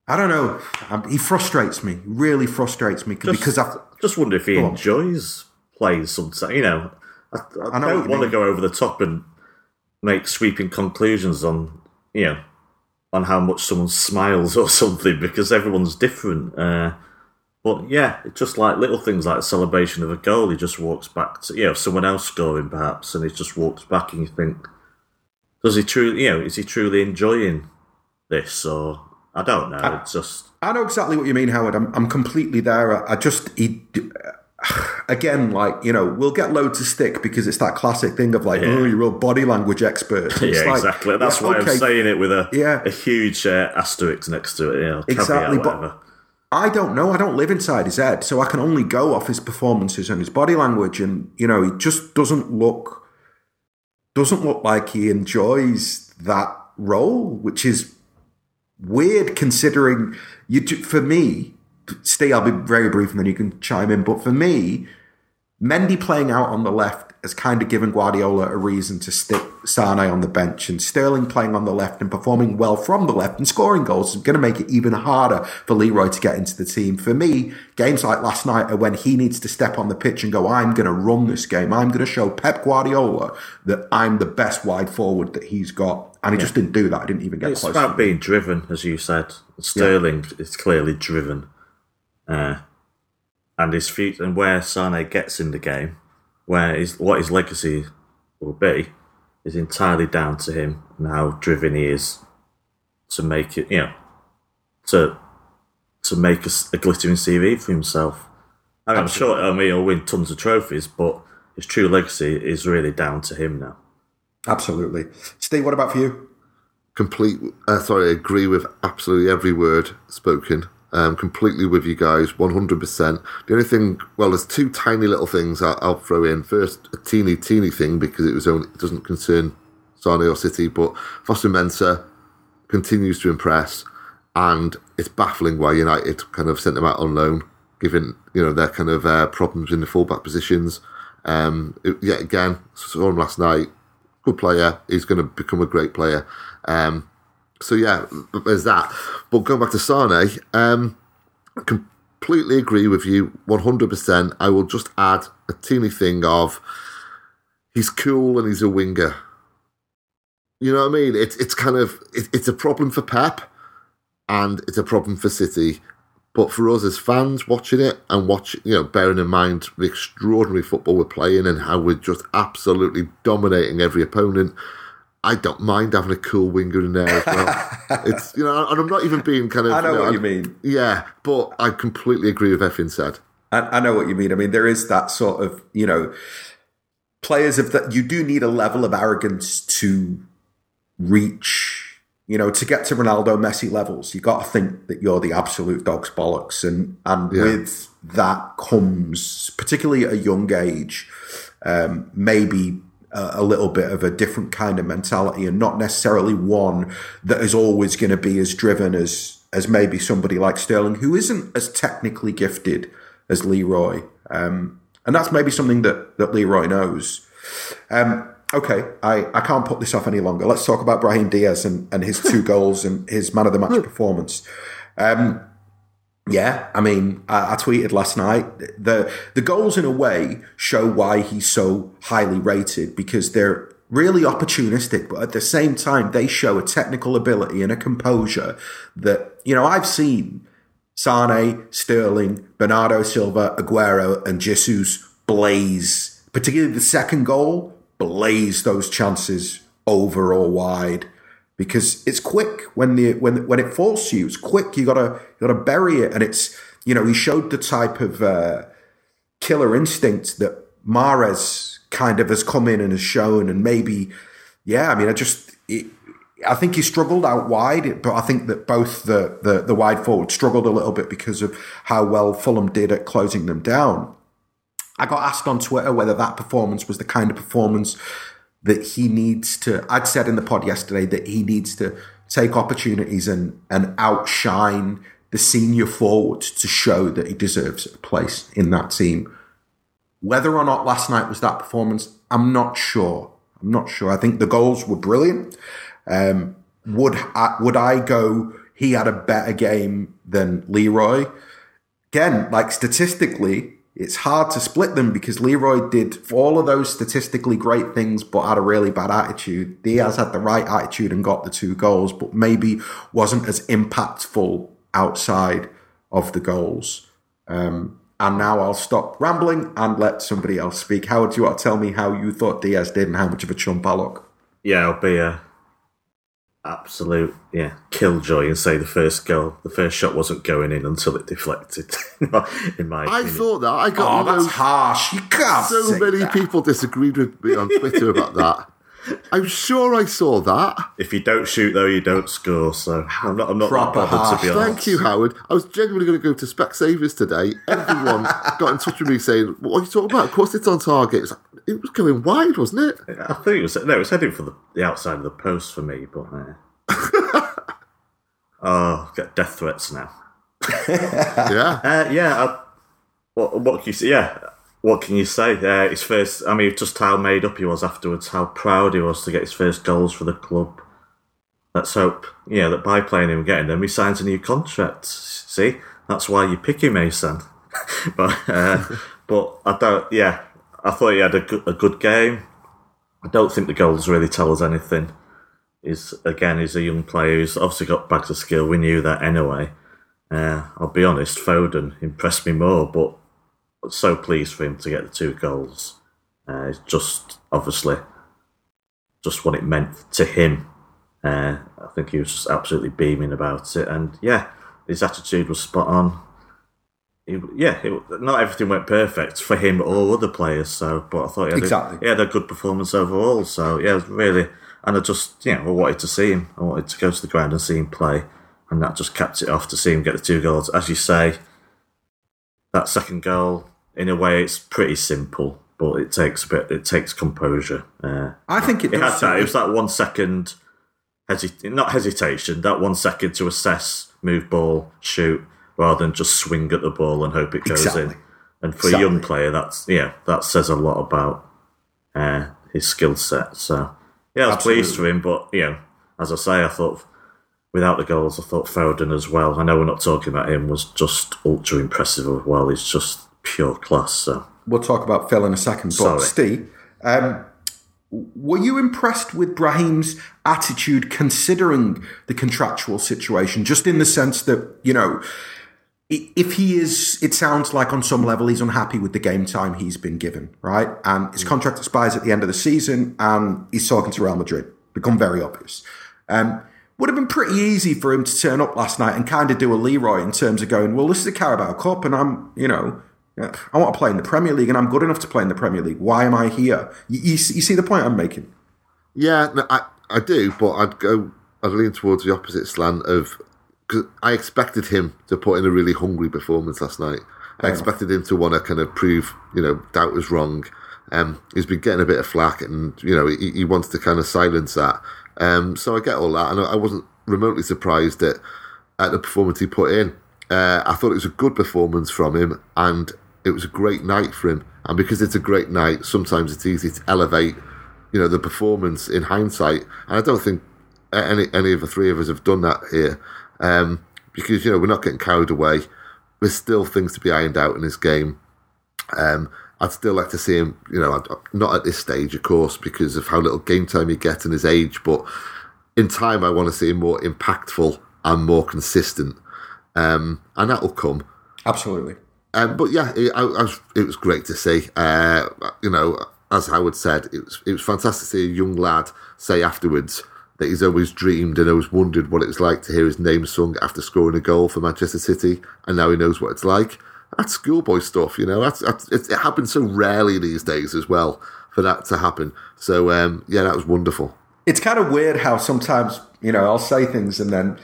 I don't know, um, he frustrates me. Really frustrates me Just- because I. Just wonder if he Go on. enjoys playing sometimes. You know, I, I, I don't want to go over the top and make sweeping conclusions on you know on how much someone smiles or (laughs) something because everyone's different. Uh, but yeah, it's just like little things like a celebration of a goal. He just walks back to you know someone else scoring perhaps, and he just walks back, and you think, does he truly? You know, is he truly enjoying this or? I don't know. It's just I know exactly what you mean, Howard. I'm, I'm completely there. I just, he, (sighs) again, like, you know, we'll get loads of stick because it's that classic thing of like, Yeah. oh, you're a body language expert. (laughs) Yeah, like, exactly. That's yeah, why okay, I'm saying it with a Yeah. a huge uh, asterisk next to it. You know, Exactly, but-. I don't know. I don't live inside his head, so I can only go off his performances and his body language. And you know, he just doesn't look doesn't look like he enjoys that role, which is weird considering you. For me, Steve, I'll be very brief, and then you can chime in. But for me, Mendy playing out on the left has kind of given Guardiola a reason to stick Sane on the bench, and Sterling playing on the left and performing well from the left and scoring goals is going to make it even harder for Leroy to get into the team. For me, games like last night are when he needs to step on the pitch and go, I'm going to run this game. I'm going to show Pep Guardiola that I'm the best wide forward that he's got. And he just didn't do that. I didn't even get It's close. about being driven, as you said. Sterling is clearly driven, uh, and his future and where Sane gets in the game, where his what his legacy will be, is entirely down to him and how driven he is to make it. You know, to to make a glittering CV for himself. I mean, I'm sure I mean, he'll win tons of trophies, but his true legacy is really down to him now. Absolutely. Steve, what about for you? complete. Uh, sorry, I agree with absolutely every word spoken. Um, completely with you guys, one hundred percent. The only thing, well, there's two tiny little things I'll, I'll throw in. First, a teeny, teeny thing because it was only it doesn't concern or City, but Fosu Mensah continues to impress, and it's baffling why United kind of sent him out on loan, given you know their kind of uh, problems in the fullback positions. Um, it- yet again, saw him last night. Good player. He's going to become a great player. Um, so yeah, there's that. But going back to Sane, um, completely agree with you, 100%. I will just add a teeny thing of he's cool and he's a winger. You know what I mean? It's it's kind of it, it's a problem for Pep, and it's a problem for City. But for us as fans watching it and watch, you know, bearing in mind the extraordinary football we're playing and how we're just absolutely dominating every opponent, I don't mind having a cool winger in there as well. (laughs) it's you know, and I'm not even being kind of. I know what I'm- you mean. Yeah, but I completely agree with everything said. I, I know what you mean. I mean, there is that sort of, you know, players of that. You do need a level of arrogance to reach, you know, to get to Ronaldo, Messi levels. You got to think that you're the absolute dog's bollocks, and and Yeah. with that comes, particularly at a young age, um, maybe. A a little bit of a different kind of mentality, and not necessarily one that is always going to be as driven as as maybe somebody like Sterling, who isn't as technically gifted as Leroy. Um, and that's maybe something that, that Leroy knows. Um, okay, I, I can't put this off any longer. Let's talk about Brahim Diaz and, and his two (laughs) goals and his man of the match performance. Um, yeah, I mean, I, I tweeted last night the the goals in a way show why he's so highly rated because they're really opportunistic, but at the same time they show a technical ability and a composure that you know I've seen Sane, Sterling, Bernardo Silva, Aguero, and Jesus blaze, particularly the second goal, blaze those chances over or wide because it's quick when the when when it falls to you. It's quick. You gotta you gotta bury it, and it's you know he showed the type of uh, killer instinct that Mahrez kind of has come in and has shown, and maybe yeah. I mean, I just. It, I think he struggled out wide, but I think that both the, the, the wide forward struggled a little bit because of how well Fulham did at closing them down. I got asked on Twitter whether that performance was the kind of performance that he needs to. I'd said in the pod yesterday that he needs to take opportunities and, and outshine the senior forward to show that he deserves a place in that team. Whether or not last night was that performance, I'm not sure. I'm not sure. I think the goals were brilliant. Um, would I, would I go? He had a better game than Leroy. Again, like statistically, it's hard to split them because Leroy did all of those statistically great things, but had a really bad attitude. Diaz had the right attitude and got the two goals, but maybe wasn't as impactful outside of the goals. Um, and now I'll stop rambling and let somebody else speak. Howard, do you want to tell me how you thought Diaz did and how much of a chump I look? Yeah, I'll be uh, absolute yeah killjoy and say the first goal, the first shot wasn't going in until it deflected. (laughs) in my I thought that. I got Oh, that's harsh. You can't so say many that. people disagreed with me on Twitter about that. I'm sure I saw that. if you don't shoot though, you don't score. So I'm not. I'm not Proper that bothered to be honest. Thank you, Howard. I was genuinely going to go to Specsavers today. Everyone (laughs) got in touch with me saying, "What are you talking about? Of course, it's on target." It was, it was going wide, wasn't it? I think it was no, it was heading for the, the outside of the post for me, but uh, (laughs) oh, get death threats now. (laughs) Yeah. Uh, yeah, I, what what can you see? Yeah, what can you say? Uh, his first, I mean, just how made up he was afterwards, how proud he was to get his first goals for the club. Let's hope, yeah, that by playing him and getting them, he signs a new contract. See, that's why you pick him, Mason. (laughs) but uh, (laughs) but I don't. Yeah, I thought he had a good, a good game. I don't think the goals really tell us anything. He's again, he's a young player who's obviously got bags of skill. We knew that anyway. Uh, I'll be honest, Foden impressed me more, but so pleased for him to get the two goals. Uh, it's just obviously just what it meant to him. Uh, I think he was just absolutely beaming about it, and yeah, his attitude was spot on. He, yeah, it, not everything went perfect for him or other players. So, but I thought he had, Exactly. a, he had a good performance overall. So yeah, it was really, and I just you know I wanted to see him. I wanted to go to the ground and see him play, and that just capped it off to see him get the two goals. As you say, that second goal, in a way, it's pretty simple, but it takes a bit. It takes composure. Uh, I think it it had does. that. It was that one second, hesit- not hesitation. That one second to assess, move ball, shoot, rather than just swing at the ball and hope it goes Exactly. in. And for a young player, that's yeah, that says a lot about uh, his skill set. So yeah, I was pleased for him. But you know, as I say, I thought without the goals, I thought Foden as well. I know we're not talking about him. Was just ultra impressive as well. He's just pure class. So We'll talk about Phil in a second. But Sorry. Steve, um, were you impressed with Brahim's attitude considering the contractual situation? Just in the sense that, you know, if he is, it sounds like on some level he's unhappy with the game time he's been given, right? And his contract expires at the end of the season and he's talking to Real Madrid. Become very obvious. Um, would have been pretty easy for him to turn up last night and kind of do a Leroy in terms of going, well, this is the Carabao Cup and I'm, you know, I want to play in the Premier League and I'm good enough to play in the Premier League. Why am I here? You, you, see- you see the point I'm making? Yeah, no, I, I do, but I'd go, I'd lean towards the opposite slant of, because I expected him to put in a really hungry performance last night. I expected him to want to kind of prove, you know, doubt was wrong. Um, he's been getting a bit of flack and, you know, he, he wants to kind of silence that. Um, so I get all that, and I I wasn't remotely surprised at, at the performance he put in. Uh, I thought it was a good performance from him, and it was a great night for him. And because it's a great night, sometimes it's easy to elevate, you know, the performance in hindsight. And I don't think any any of the three of us have done that here, um, because you know we're not getting carried away. There's still things to be ironed out in this game. Um, I'd still like to see him, you know, not at this stage, of course, because of how little game time he gets and his age, but in time, I want to see him more impactful and more consistent. Um, and that'll come. Absolutely. Um, but yeah, it, I, I was, it was great to see. Uh, you know, as Howard said, it was it was fantastic to see a young lad say afterwards that he's always dreamed and always wondered what it was like to hear his name sung after scoring a goal for Manchester City, and now he knows what it's like. That's schoolboy stuff, you know. That's, that's it, it happens so rarely these days as well for that to happen. So um, yeah, that was wonderful. It's kind of weird how sometimes, you know, I'll say things and then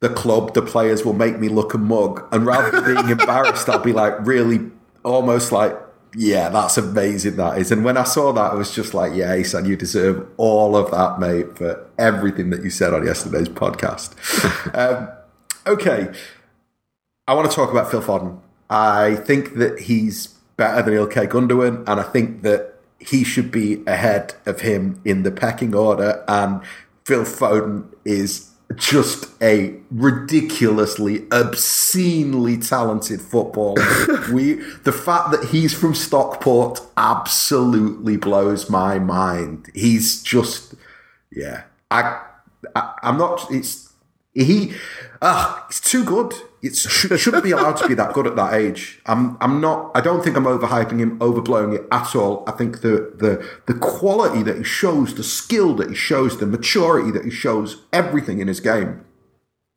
the club, the players will make me look a mug. And rather than being embarrassed, I'll be like, really, almost like, yeah, that's amazing, that is. And when I saw that, I was just like, yeah, Asan, you deserve all of that, mate, for everything that you said on yesterday's podcast. (laughs) um, okay. I want to talk about Phil Foden. I think that he's better than Ilkay Gundogan, and I think that he should be ahead of him in the pecking order. And Phil Foden is just a ridiculously, obscenely talented footballer. (laughs) we the fact that he's from Stockport absolutely blows my mind. He's just yeah. I, I I'm not. It's he. Ah, it's too good. It shouldn't be allowed to be that good at that age. I'm, I'm not. I don't think I'm overhyping him, overblowing it at all. I think the the the quality that he shows, the skill that he shows, the maturity that he shows, everything in his game,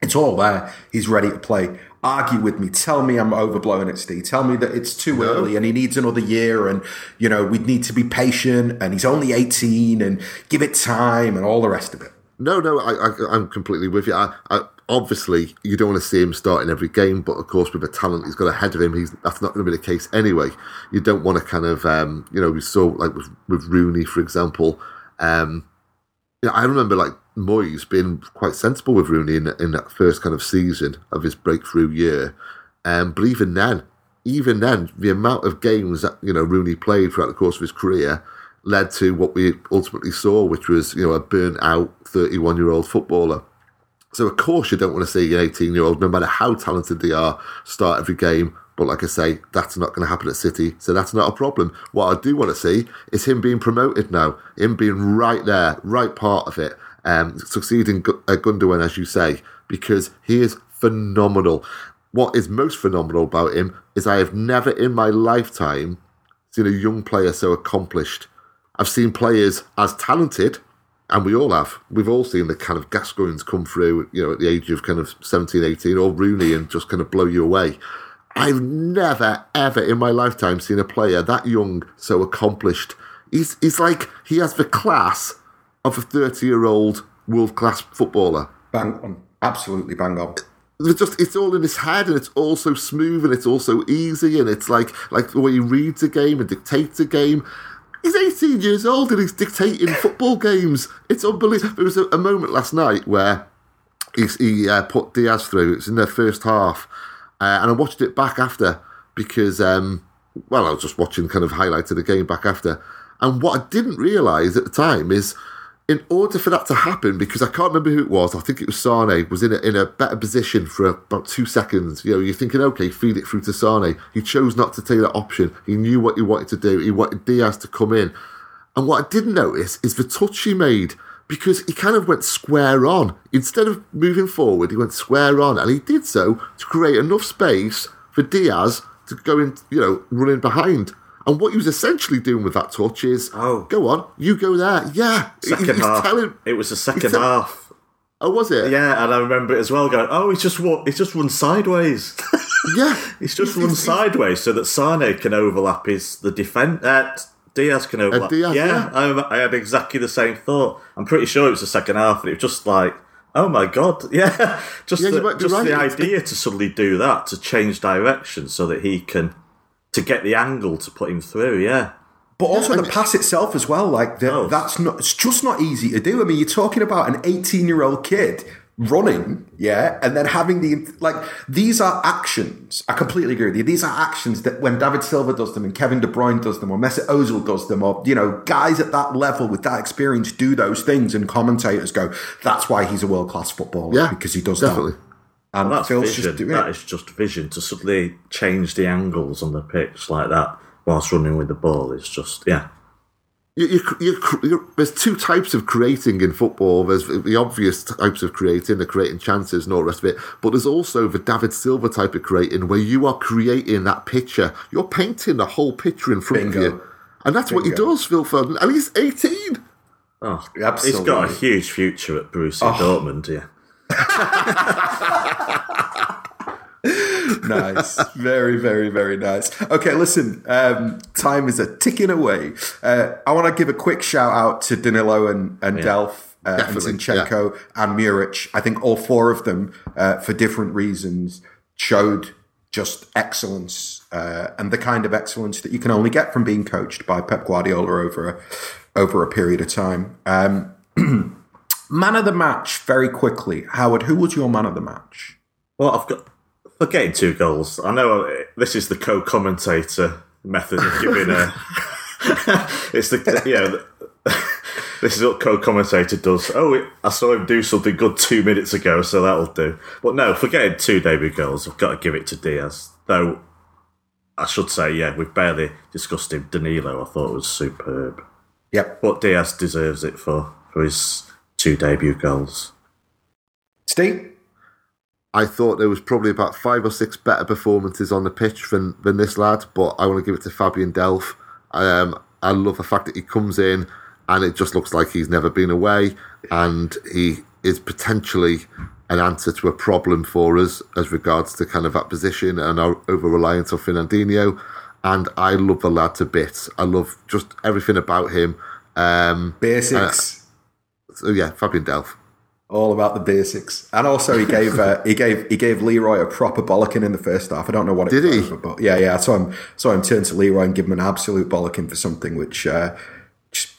it's all there. He's ready to play. Argue with me. Tell me I'm overblowing it, Steve. Tell me that it's too no. early and he needs another year, and you know we need to be patient, and he's only 18, and give it time, and all the rest of it. No, no, I, am completely with you. I, I, obviously, you don't want to see him starting every game, but of course, with the talent he's got ahead of him, he's that's not going to be the case anyway. You don't want to kind of, um, you know, we saw like with, with Rooney, for example. Um, you know, I remember like Moyes being quite sensible with Rooney in, in that first kind of season of his breakthrough year. Um, but even then, even then, the amount of games that you know Rooney played throughout the course of his career led to what we ultimately saw, which was you know a burnt out 31 year old footballer. So of course you don't want to see an 18 year old, no matter how talented they are, start every game. But like I say, that's not going to happen at City, so that's not a problem. What I do want to see is him being promoted now, him being right there, right part of it, um, succeeding at Gundogan, as you say, because he is phenomenal. What is most phenomenal about him is I have never in my lifetime seen a young player so accomplished I've seen players as talented, and we all have. We've all seen the kind of Gascoignes come through, you know, at the age of kind of 17, 18, or Rooney and just kind of blow you away. I've never, ever in my lifetime seen a player that young so accomplished. He's, he's like, he has the class of a 30 year old world class footballer. Bang on. Absolutely bang on it's just it's all in his head and it's all so smooth and it's all so easy and it's like like the way he reads a game and dictates a game He's 18 years old and he's dictating football games. It's unbelievable. There was a, a moment last night where he uh, put Diaz through. It's in the first half, uh, and I watched it back after because, um, well, I was just watching kind of highlights of the game back after. And what I didn't realise at the time is in order for that to happen, because I can't remember who it was, I think it was Sane, was in a, in a better position for about two seconds. You know, you're thinking, okay, feed it through to Sane. He chose not to take that option. He knew what he wanted to do. He wanted Diaz to come in. And what I didn't notice is the touch he made, because he kind of went square on. Instead of moving forward, he went square on. And he did so to create enough space for Diaz to go in, you know, running behind. And what he was essentially doing with that touch is, oh, go on, you go there. Yeah, second he, half. Telling, it was the second half. Oh, was it? Yeah, and I remember it as well. Going, oh, he's just what he's just run sideways. (laughs) yeah, he's just run sideways so that Sane can overlap his the defense. Uh, Diaz can overlap. Diaz, yeah, yeah. I, I, had exactly the same thought. I'm pretty sure it was the second half, and it was just like, oh my god, (laughs) yeah, just yeah, the, just right. the idea to suddenly do that to change direction so that he can to get the angle to put him through. Yeah. But also the pass itself as well, like the, oh. that's not. It's just not easy to do. I mean, you're talking about an 18 year old kid running, yeah, and then having the like. These are actions. I completely agree with you. These are actions that when David Silva does them, and Kevin De Bruyne does them, or Mesut Ozil does them, or you know, guys at that level with that experience do those things, and commentators go, "That's why he's a world class footballer." Yeah, because he does definitely. That. And well, that's Phil's vision. Just that is just vision to suddenly change the angles on the pitch like that whilst running with the ball. It's just yeah. You, you, you, there's two types of creating in football. There's the obvious types of creating, the creating chances and all the rest of it. But there's also the David Silva type of creating, where you are creating that picture. You're painting the whole picture in front Bingo. of you, and that's Bingo. what he does, Phil Foden. And he's 18. Oh, Absolutely. he's got a huge future at Borussia oh. Dortmund. Yeah. (laughs) nice. Very, very, very nice. Okay, listen, um, time is a ticking away. Uh, I want to give a quick shout out to Danilo and, and yeah. Delph. Uh, and Zinchenko yeah. and Muric. I think all four of them, uh, for different reasons, showed just excellence uh, and the kind of excellence that you can only get from being coached by Pep Guardiola over a, over a period of time. Um, (clears throat) Man of the match, very quickly. Howard, who was your man of the match? Well, I've got for getting two goals. I know uh, this is the co-commentator method of giving a. (laughs) it's the yeah. (laughs) this is what co-commentator does. Oh, I saw him do something good two minutes ago, so that'll do. But no, for getting two debut goals, I've got to give it to Diaz. Though I should say, yeah, we've barely discussed him. Danilo, I thought was superb. Yep. But Diaz deserves it for for his two debut goals. Steve? I thought there was probably about five or six better performances on the pitch than, than this lad, but I want to give it to Fabian Delph. Um, I love the fact that he comes in and it just looks like he's never been away, and he is potentially an answer to a problem for us as regards to kind of that position and our over reliance on Fernandinho. And I love the lad to bits. I love just everything about him. Um, Basics. So yeah, Fabian Delph. all about the basics. And also, he gave uh, he gave he gave Leroy a proper bollocking in the first half. I don't know what it Did he? was, but yeah, yeah. So I saw him saw him turn to Leroy and give him an absolute bollocking for something, which uh,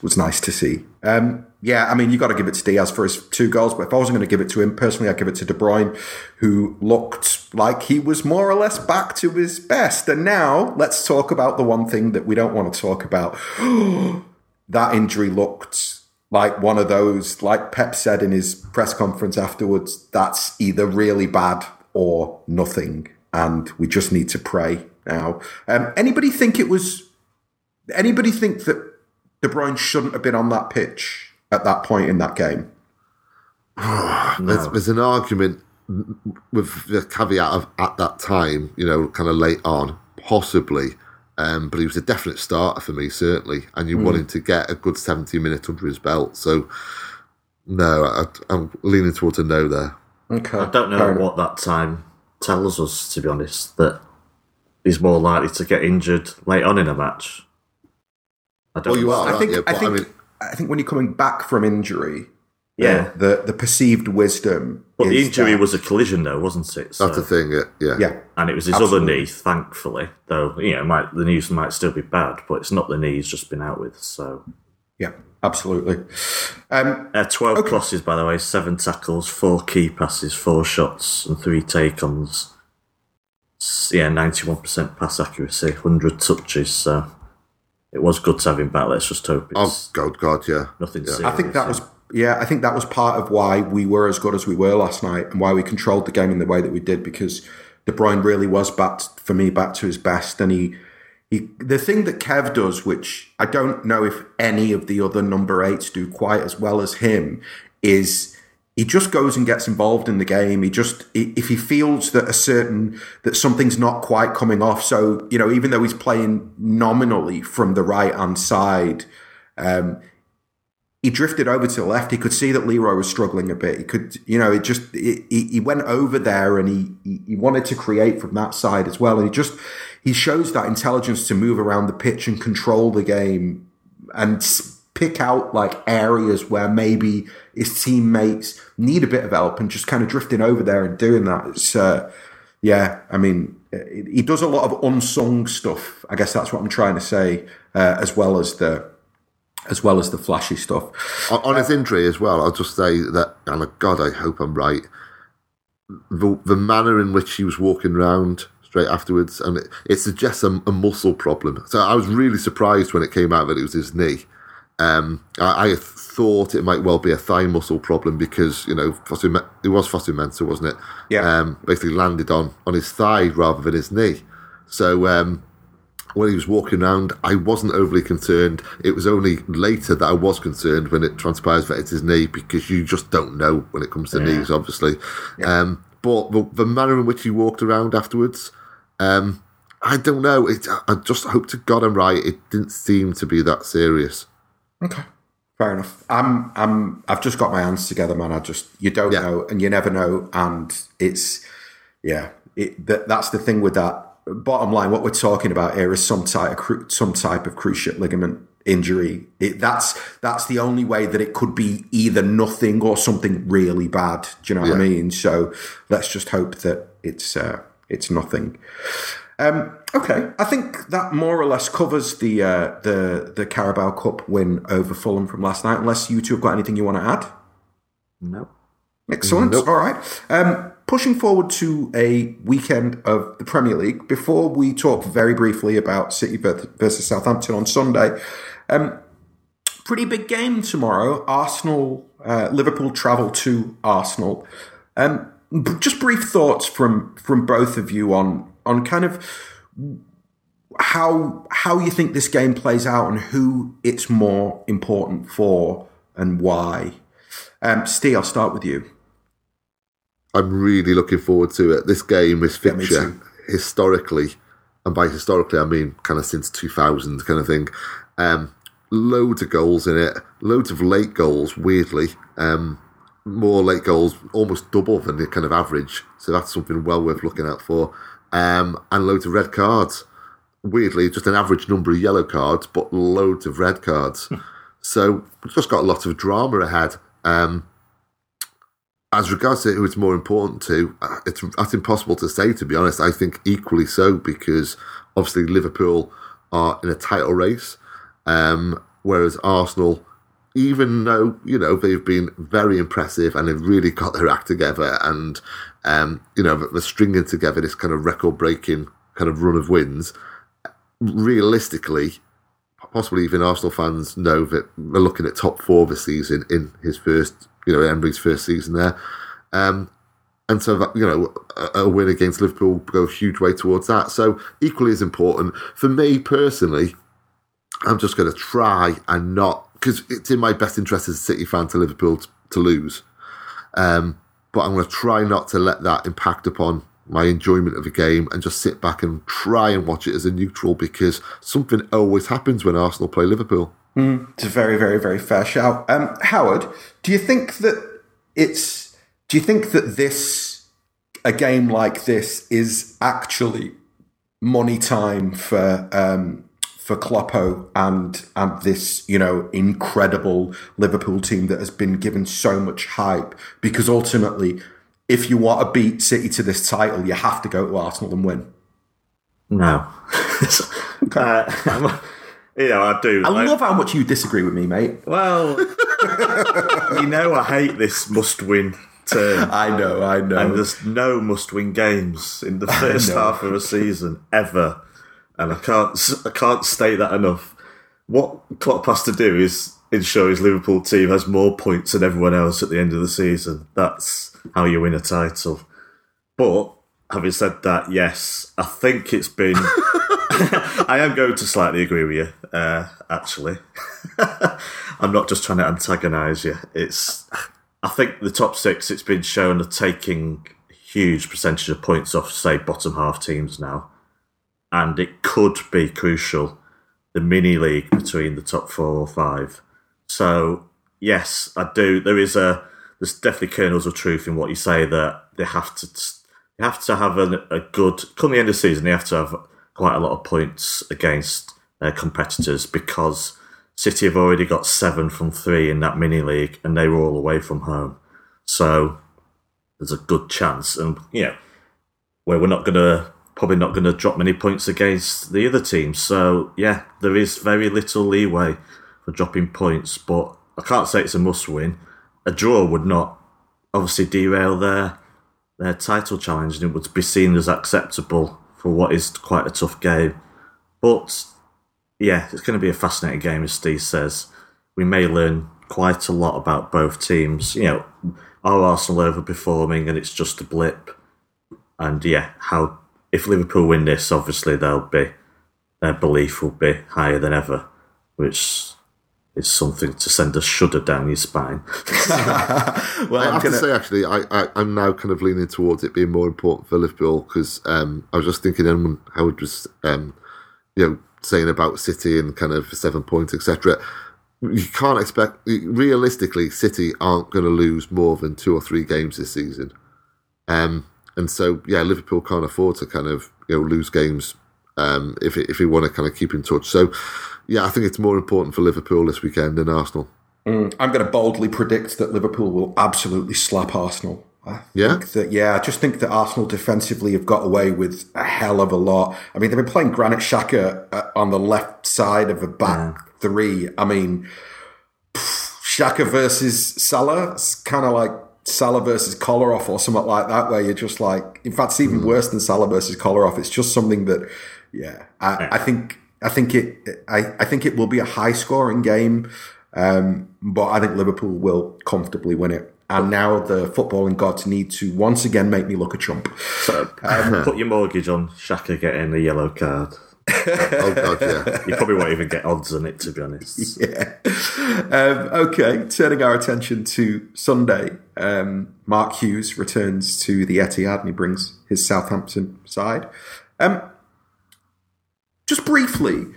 was nice to see. Um, yeah, I mean, you got to give it to Diaz for his two goals, but if I wasn't going to give it to him personally, I'd give it to De Bruyne, who looked like he was more or less back to his best. And now let's talk about the one thing that we don't want to talk about. (gasps) that injury looked like one of those, like Pep said in his press conference afterwards, that's either really bad or nothing. And we just need to pray now. Um, anybody think it was, anybody think that De Bruyne shouldn't have been on that pitch at that point in that game? (sighs) There's, there's an argument with the caveat of at that time, you know, kind of late on, possibly. Um, but he was a definite starter for me, certainly. And you want him to get a good 70 minutes under his belt. So, no, I, I'm leaning towards a no there. Okay. I don't know Fair enough. what that time tells us, to be honest, that he's more likely to get injured late on in a match. I don't Well, you are. I think, Yeah, I but I think, mean- I think when you're coming back from injury, Yeah. the, the perceived wisdom. But the injury that- was a collision, though, wasn't it? So, That's the thing, yeah. yeah. yeah, and it was his Absolutely. other knee, thankfully. Though you know, might, the knees might still be bad, but it's not the knee he's just been out with. So, yeah, absolutely. Um, uh, twelve Okay. crosses, by the way, seven tackles, four key passes, four shots, and three take-ons. Yeah, ninety-one percent pass accuracy, hundred touches. So it was good to have him back. Let's just hope Oh, it's God, God, yeah. nothing serious. I think that was yeah, I think that was part of why we were as good as we were last night and why we controlled the game in the way that we did because De Bruyne really was back for me back to his best and he he the thing that Kev does which I don't know if any of the other number 8s do quite as well as him is he just goes and gets involved in the game. He just if he feels that a certain that something's not quite coming off. So you know, even though he's playing nominally from the right hand side, um, he drifted over to the left. He could see that Leroy was struggling a bit. He could, you know, it just he, he went over there and he, he wanted to create from that side as well. And he just he shows that intelligence to move around the pitch and control the game and pick out like areas where maybe his teammates need a bit of help and just kind of drifting over there and doing that. It's uh, yeah, I mean, he does a lot of unsung stuff. I guess that's what I'm trying to say, uh, as well as the as well as the flashy stuff. On, on his injury as well, I'll just say that, and God, I hope I'm right. The, the manner in which he was walking around straight afterwards, and it, it suggests a, a muscle problem. So I was really surprised when it came out that it was his knee. Um, I, I thought it might well be a thigh muscle problem because you know Fosu- it was Fosu Mensah, wasn't it? Yeah. Um, basically landed on on his thigh rather than his knee. So um, when he was walking around, I wasn't overly concerned. It was only later that I was concerned when it transpires that it's his knee because you just don't know when it comes to knees, obviously. Um, but the, the manner in which he walked around afterwards, um, I don't know. It, I just hope to God I'm right. It didn't seem to be that serious. Okay. Fair enough. I'm I'm I've just got my hands together, man. I just you don't Yeah. know and you never know and it's yeah, it that, that's the thing with that. Bottom line, what we're talking about here is some type of cru- some type of cruciate ligament injury. It, that's that's the only way that it could be either nothing or something really bad. Do you know what I mean? So let's just hope that it's uh, it's nothing. Um, okay, I think that more or less covers the uh, the the Carabao Cup win over Fulham from last night. Unless you two have got anything you want to add. no. Excellent. Nope. All right. Um, pushing forward to a weekend of the Premier League. Before we talk very briefly about City versus Southampton on Sunday, um, pretty big game tomorrow. Arsenal, uh, Liverpool travel to Arsenal. Um, just brief thoughts from from both of you on on kind of how how you think this game plays out and who it's more important for and why. Um, Steve, I'll start with you. I'm really looking forward to it. This game, this Yeah, fixture, too. historically, and by historically I mean kind of since 2000 kind of thing. Um, loads of goals in it, loads of late goals. Weirdly, um, more late goals, almost double than the kind of average. So that's something well worth looking out for. Um, and loads of red cards. Weirdly, just an average number of yellow cards, but loads of red cards. so we've just got a lot of drama ahead. Um, as regards to who it's more important to, it's that's impossible to say. To be honest, I think equally so because obviously Liverpool are in a title race, um, whereas Arsenal, even though you know they've been very impressive and they've really got their act together, and um, you know they're stringing together this kind of record-breaking kind of run of wins. Realistically, possibly even Arsenal fans know that they're looking at top four this season in his first, you know, Emery's first season there. Um, and so that, you know, a, a win against Liverpool go a huge way towards that. So equally as important for me personally, I'm just going to try and not because it's in my best interest as a City fan to Liverpool t- to lose. Um, but I'm going to try not to let that impact upon my enjoyment of the game and just sit back and try and watch it as a neutral because something always happens when Arsenal play Liverpool. It's a very, very, very fair shout. Um, Howard, do you think that it's? Do you think that this a game like this is actually money time for um, for Kloppo and and this you know incredible Liverpool team that has been given so much hype? Because ultimately, if you want to beat City to this title, you have to go to Arsenal and win. No. (laughs) uh, (laughs) you know, I do. I like- love how much you disagree with me, mate. Well, (laughs) you know, I hate this must-win term. I know, I know. And there's no must-win games in the first half of a season ever, and I can't I can't state that enough. What Klopp has to do is ensure his Liverpool team has more points than everyone else at the end of the season. That's how you win a title. But having said that, yes, I think it's been. (laughs) I am going to slightly agree with you. Uh, actually, (laughs) I'm not just trying to antagonise you. It's. I think the top six. It's been shown are taking huge percentage of points off, say, bottom half teams now, and it could be crucial. The mini league between the top four or five. So yes, I do. There is a. There's definitely kernels of truth in what you say that they have to. They have to have a, a good. Come the end of the season, they have to have quite a lot of points against their competitors because City have already got seven from three in that mini league, and they were all away from home. So there's a good chance, and you know, where we're not to probably not to drop many points against the other teams. So yeah, there is very little leeway for dropping points, but I can't say it's a must win. A draw would not obviously derail their their title challenge, and it would be seen as acceptable for what is quite a tough game. But yeah, it's going to be a fascinating game, as Steve says. We may learn quite a lot about both teams. You know, are Arsenal overperforming and it's just a blip? And yeah, how if Liverpool win this, obviously they'll be their belief will be higher than ever, which is something to send a shudder down your spine. (laughs) (laughs) well, I I'm have gonna, to say, actually, I, I, I'm now kind of leaning towards it being more important for Liverpool because um, I was just thinking, and when Howard was, um, you know, saying about City and kind of seven points, etc. You can't expect, realistically, City aren't going to lose more than two or three games this season. Um, and so, yeah, Liverpool can't afford to kind of you know lose games um, if if we want to kind of keep in touch. So, yeah, I think it's more important for Liverpool this weekend than Arsenal. Mm, I'm going to boldly predict that Liverpool will absolutely slap Arsenal. I Yeah? think that, yeah, I just think that Arsenal defensively have got away with a hell of a lot. I mean, they've been playing Granit Xhaka uh, on the left side of a back mm. three. I mean, Xhaka versus Salah, it's kind of like Salah versus Kolarov or something like that, where you're just like, in fact, it's even mm. worse than Salah versus Kolarov. It's just something that, yeah, I, I think, I think it, I, I think it will be a high scoring game, um, but I think Liverpool will comfortably win it. And now the footballing gods need to once again make me look a chump. So (laughs) put your mortgage on Xhaka getting a yellow card. (laughs) oh god, yeah. You probably won't even get odds on it, to be honest. (laughs) Yeah. Um, okay, turning our attention to Sunday. Um, Mark Hughes returns to the Etihad and he brings his Southampton side. Um, just briefly,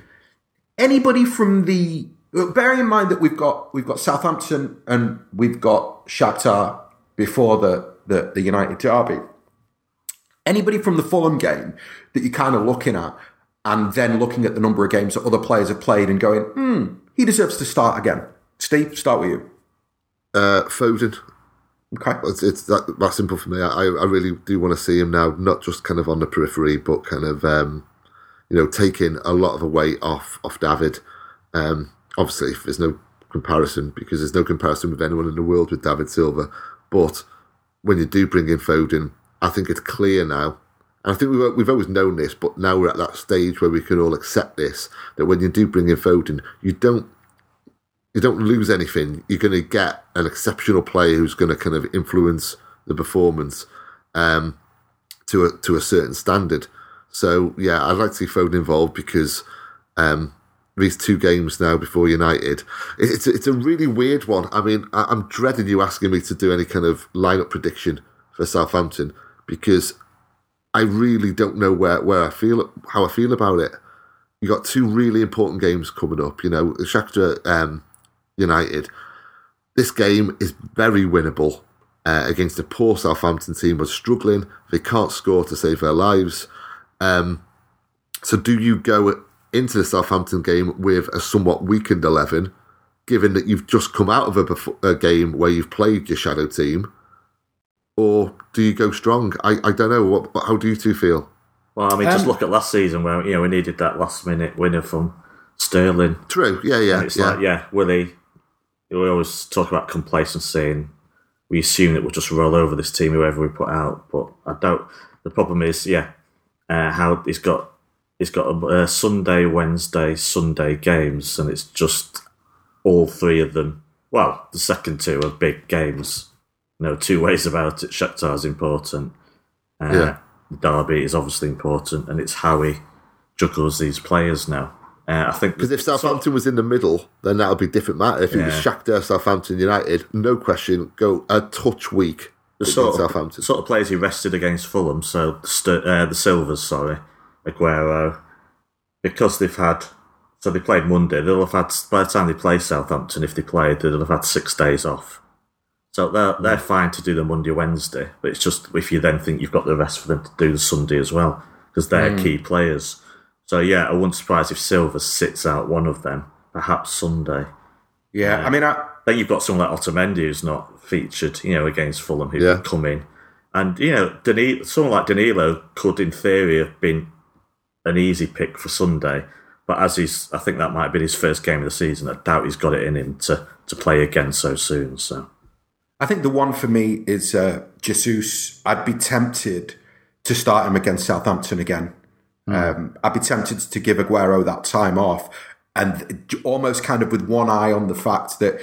anybody from the bearing in mind that we've got we've got Southampton and we've got Shakhtar before the the, the United derby. Anybody from the Fulham game that you're kind of looking at, and then looking at the number of games that other players have played and going, hmm, he deserves to start again. Steve, start with you. Uh, Foden. Okay. It's, it's that, that simple for me. I, I really do want to see him now, not just kind of on the periphery, but kind of um, you know taking a lot of the weight off off David. Um, obviously, there's no comparison because there's no comparison with anyone in the world with David Silva. But when you do bring in Foden, I think it's clear now. And I think we've, we've always known this, but now we're at that stage where we can all accept this that when you do bring in Foden, you don't you don't lose anything. You're going to get an exceptional player who's going to kind of influence the performance um, to a to a certain standard. So yeah, I'd like to see Foden involved because um, these two games now before United, it's it's a really weird one. I mean, I'm dreading you asking me to do any kind of lineup prediction for Southampton because I really don't know where, where I feel how I feel about it. You got two really important games coming up. You know, Shakhtar um, United. This game is very winnable uh, against a poor Southampton team who's struggling. They can't score to save their lives. Um, so, do you go into the Southampton game with a somewhat weakened eleven, given that you've just come out of a, a game where you've played your shadow team? or do you go strong? I, I don't know. What, how do you two feel? Well, I mean, just look at last season where you know we needed that last minute winner from Sterling. True. Yeah, yeah. And it's yeah. like, yeah, Willie. We always talk about complacency, and we assume that we'll just roll over this team, whoever we put out. But I don't. The problem is, yeah, uh, how he's got he's got a, Sunday, Wednesday, Sunday games, and it's just all three of them. Well, the second two are big games no two ways about it. Shakhtar's important. Uh, Yeah. Derby is obviously important, and it's how he juggles these players now. Uh, I think Because if Southampton was in the middle, then that would be a different matter. If it was. Shakhtar, Southampton, United, no question, go a touch weak the sort of, Southampton. sort of players he rested against Fulham, so the, St- uh, the Silvas, sorry, Aguero, because they've had, so they played Monday, they'll have had, by the time they play Southampton, if they played, they'll have had six days off. So they're, they're fine to do the Monday, Wednesday, but it's just if you then think you've got the rest for them to do the Sunday as well, because they're key players. So yeah, I wouldn't surprise if Silva sits out one of them, perhaps Sunday. Yeah, I mean, I, Then you've got someone like Otamendi who's not featured, you know, against Fulham who Yeah. come in. And, you know, Danilo, someone like Danilo could, in theory, have been an easy pick for Sunday. But as he's, I think that might have been his first game of the season. I doubt he's got it in him to, to play again so soon. So, I think the one for me is uh, Jesus. I'd be tempted to start him against Southampton again. Um, I'd be tempted to give Aguero that time off, and almost kind of with one eye on the fact that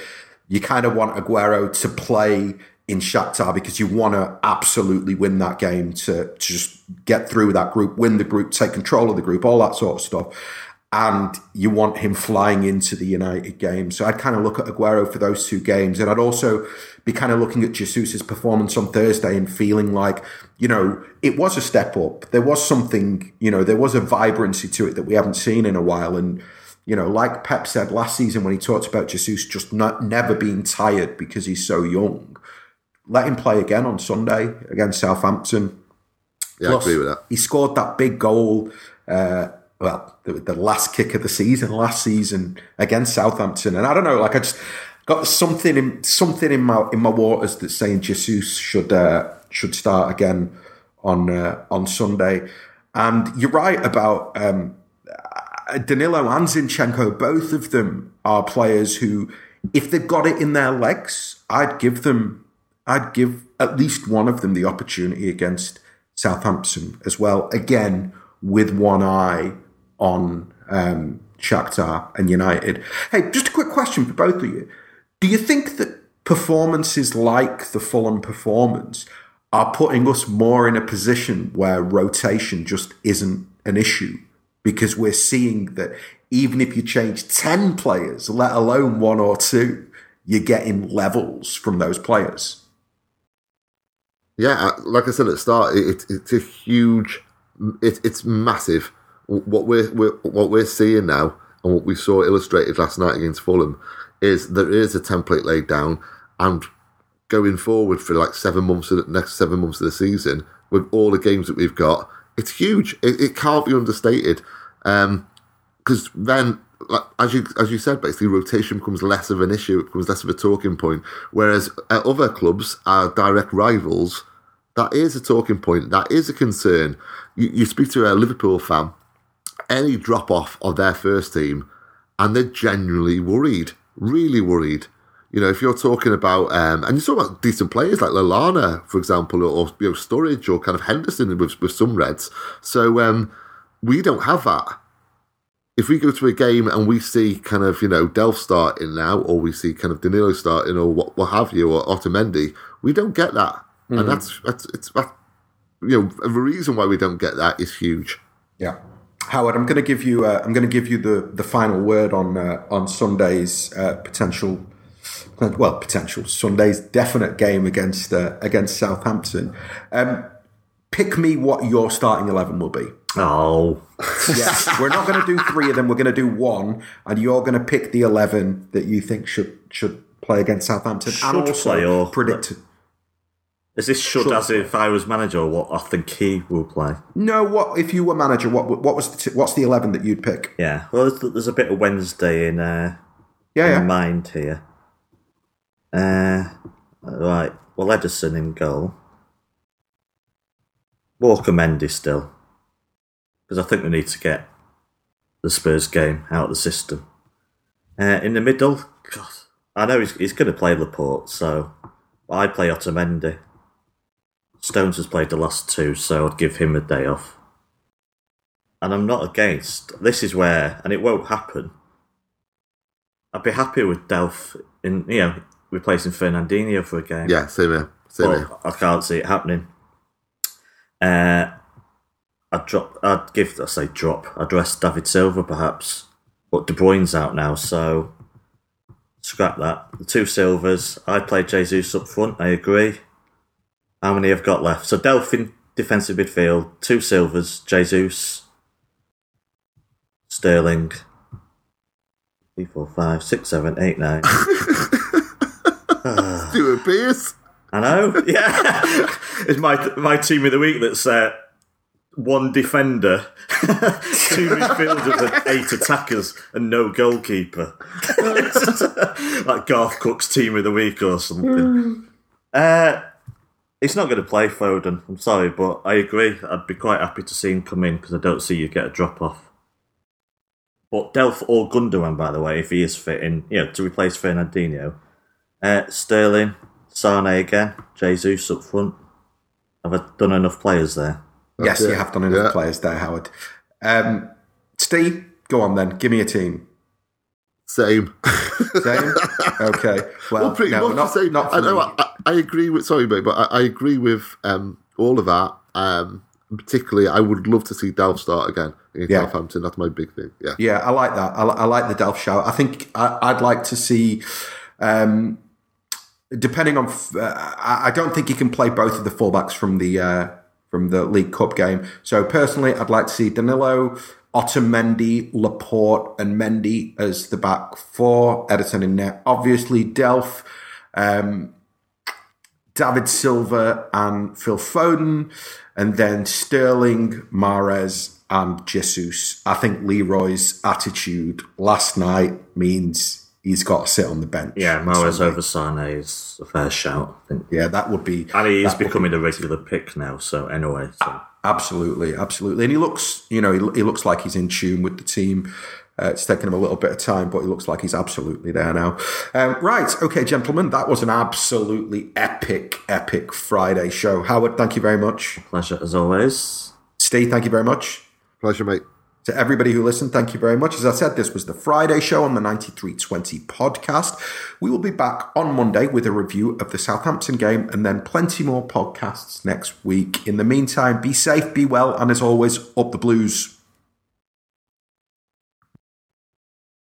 you kind of want Aguero to play in Shakhtar because you want to absolutely win that game to, to just get through that group, win the group, take control of the group, all that sort of stuff. And you want him flying into the United game. So I'd kind of look at Aguero for those two games. And I'd also be kind of looking at Jesus' performance on Thursday and feeling like, you know, it was a step up. There was something, you know, there was a vibrancy to it that we haven't seen in a while. And, you know, like Pep said last season when he talked about Jesus just not never being tired because he's so young. Let him play again on Sunday against Southampton. yeah, Plus, I agree with that. He scored that big goal. Uh, well, the, the last kick of the season, last season against Southampton, and I don't know, like I just got something in something in my in my waters that's saying Jesus should uh, should start again on uh, on Sunday. And you're right about um, Danilo and Zinchenko. Both of them are players who, if they've got it in their legs, I'd give them, I'd give at least one of them the opportunity against Southampton as well. Again, with one eye on um, Shakhtar and United. Hey, just a quick question for both of you. Do you think that performances like the Fulham performance are putting us more in a position where rotation just isn't an issue because we're seeing that even if you change 10 players, let alone one or two, you're getting levels from those players. Yeah, uh, like I said at the start, it, it's a huge, it, it's massive. What we're, we're what we're seeing now, and what we saw illustrated last night against Fulham, is there is a template laid down, and going forward for like seven months of the next seven months of the season, with all the games that we've got, it's huge. It, it can't be understated. Because um, then like, as you as you said, basically rotation becomes less of an issue. It becomes less of a talking point. Whereas at other clubs, our direct rivals, that is a talking point. That is a concern. You, you speak to a Liverpool fan, any drop off of their first team, and they're genuinely worried, really worried. You know, if you're talking about, um, and you talk about decent players like Lallana, for example, or, or you know, Sturridge, or kind of Henderson with, with some Reds. So um, we don't have that if we go to a game and we see kind of, you know, Delph starting now, or we see kind of Danilo starting, or what, what have you, or Otamendi, we don't get that. Mm-hmm. And that's, that's, it's, that, you know, the reason why we don't get that is huge. Yeah. Howard, I'm going to give you, uh, I'm going to give you the, the final word on, uh, on Sunday's uh, potential, well, potential Sunday's definite game against, uh, against Southampton. Um, pick me what your starting 11 will be. Oh. yes, we're not going to do three of them. We're going to do one, and you're going to pick the 11 that you think should should play against Southampton. Should and also play or predict. Is this should, should as if I was manager or what I think he will play? No, what if you were manager? What what was the t- what's the eleven that you'd pick? Yeah, well, there's, there's a bit of Wednesday in uh, yeah, in yeah. mind here. Uh, right, well, Ederson in goal. Walker Mendy still. Because I think we need to get the Spurs game out of the system. Uh, in the middle, God, I know he's, he's going to play Laporte, so I play Otamendi. Stones has played the last two, so I'd give him a day off. And I'm not against. This is where, and it won't happen. I'd be happy with Delph in, you know, replacing Fernandinho for a game. Yeah, same here. Same But here. I can't see it happening. Uh, I'd drop. I'd give. I say drop. I'd rest David Silva perhaps, but De Bruyne's out now, so scrap that. The two Silvas. I play Jesus up front. I agree. How many have got left? So Delphin defensive midfield. Two Silvas. Jesus. Sterling. Three, four, five, six, seven, eight, nine. (laughs) (laughs) Stuart Pearce. I know. Yeah, (laughs) it's my my team of the week. That's uh, one defender, (laughs) two midfielders, and eight attackers, and no goalkeeper. like Garth Crooks's team of the week or something. uh, he's not going to play Foden. I'm sorry, but I agree. I'd be quite happy to see him come in because I don't see you get a drop off. But Delph or Gundogan, by the way, if he is fit in, you know, to replace Fernandinho. Uh, Sterling, Sane again, Jesus up front. Have I done enough players there? Yes, it. you have done enough Yeah. players there, Howard. Um, Steve, go on then. Give me a team. Same. Same? (laughs) okay. Well, well, pretty no, much not, the same. not I know. I, I agree with. Sorry, mate, but I, I agree with um, all of that. Um, particularly, I would love to see Delph start again against Yeah. Southampton. That's my big thing. Yeah. Yeah, I like that. I, I like the Delph shout. I think I, I'd like to see. Um, depending on, uh, I don't think he can play both of the fullbacks from the uh, from the League Cup game. So personally, I'd like to see Danilo, Otamendi, Laporte, and Mendy as the back four. Ederson in net. Obviously, Delph. Um, David Silva and Phil Foden, and then Sterling, Mahrez, and Jesus. I think Leroy's attitude last night means he's got to sit on the bench. Yeah, on Mahrez over Sane is a fair shout. I think. Yeah, that would be. And he is that would becoming a regular pick now, so anyway. So. Absolutely, absolutely. And he looks, you know, he, he looks like he's in tune with the team. Uh, it's taken him a little bit of time, but he looks like he's absolutely there now. Um, right, okay, gentlemen, that was an absolutely epic, epic Friday show. Howard, thank you very much. Pleasure as always. Steve, thank you very much. Pleasure, mate. To everybody who listened, thank you very much. As I said, this was the Friday show on the 9320 podcast. We will be back on Monday with a review of the Southampton game and then plenty more podcasts next week. In the meantime, be safe, be well, and as always, up the blues.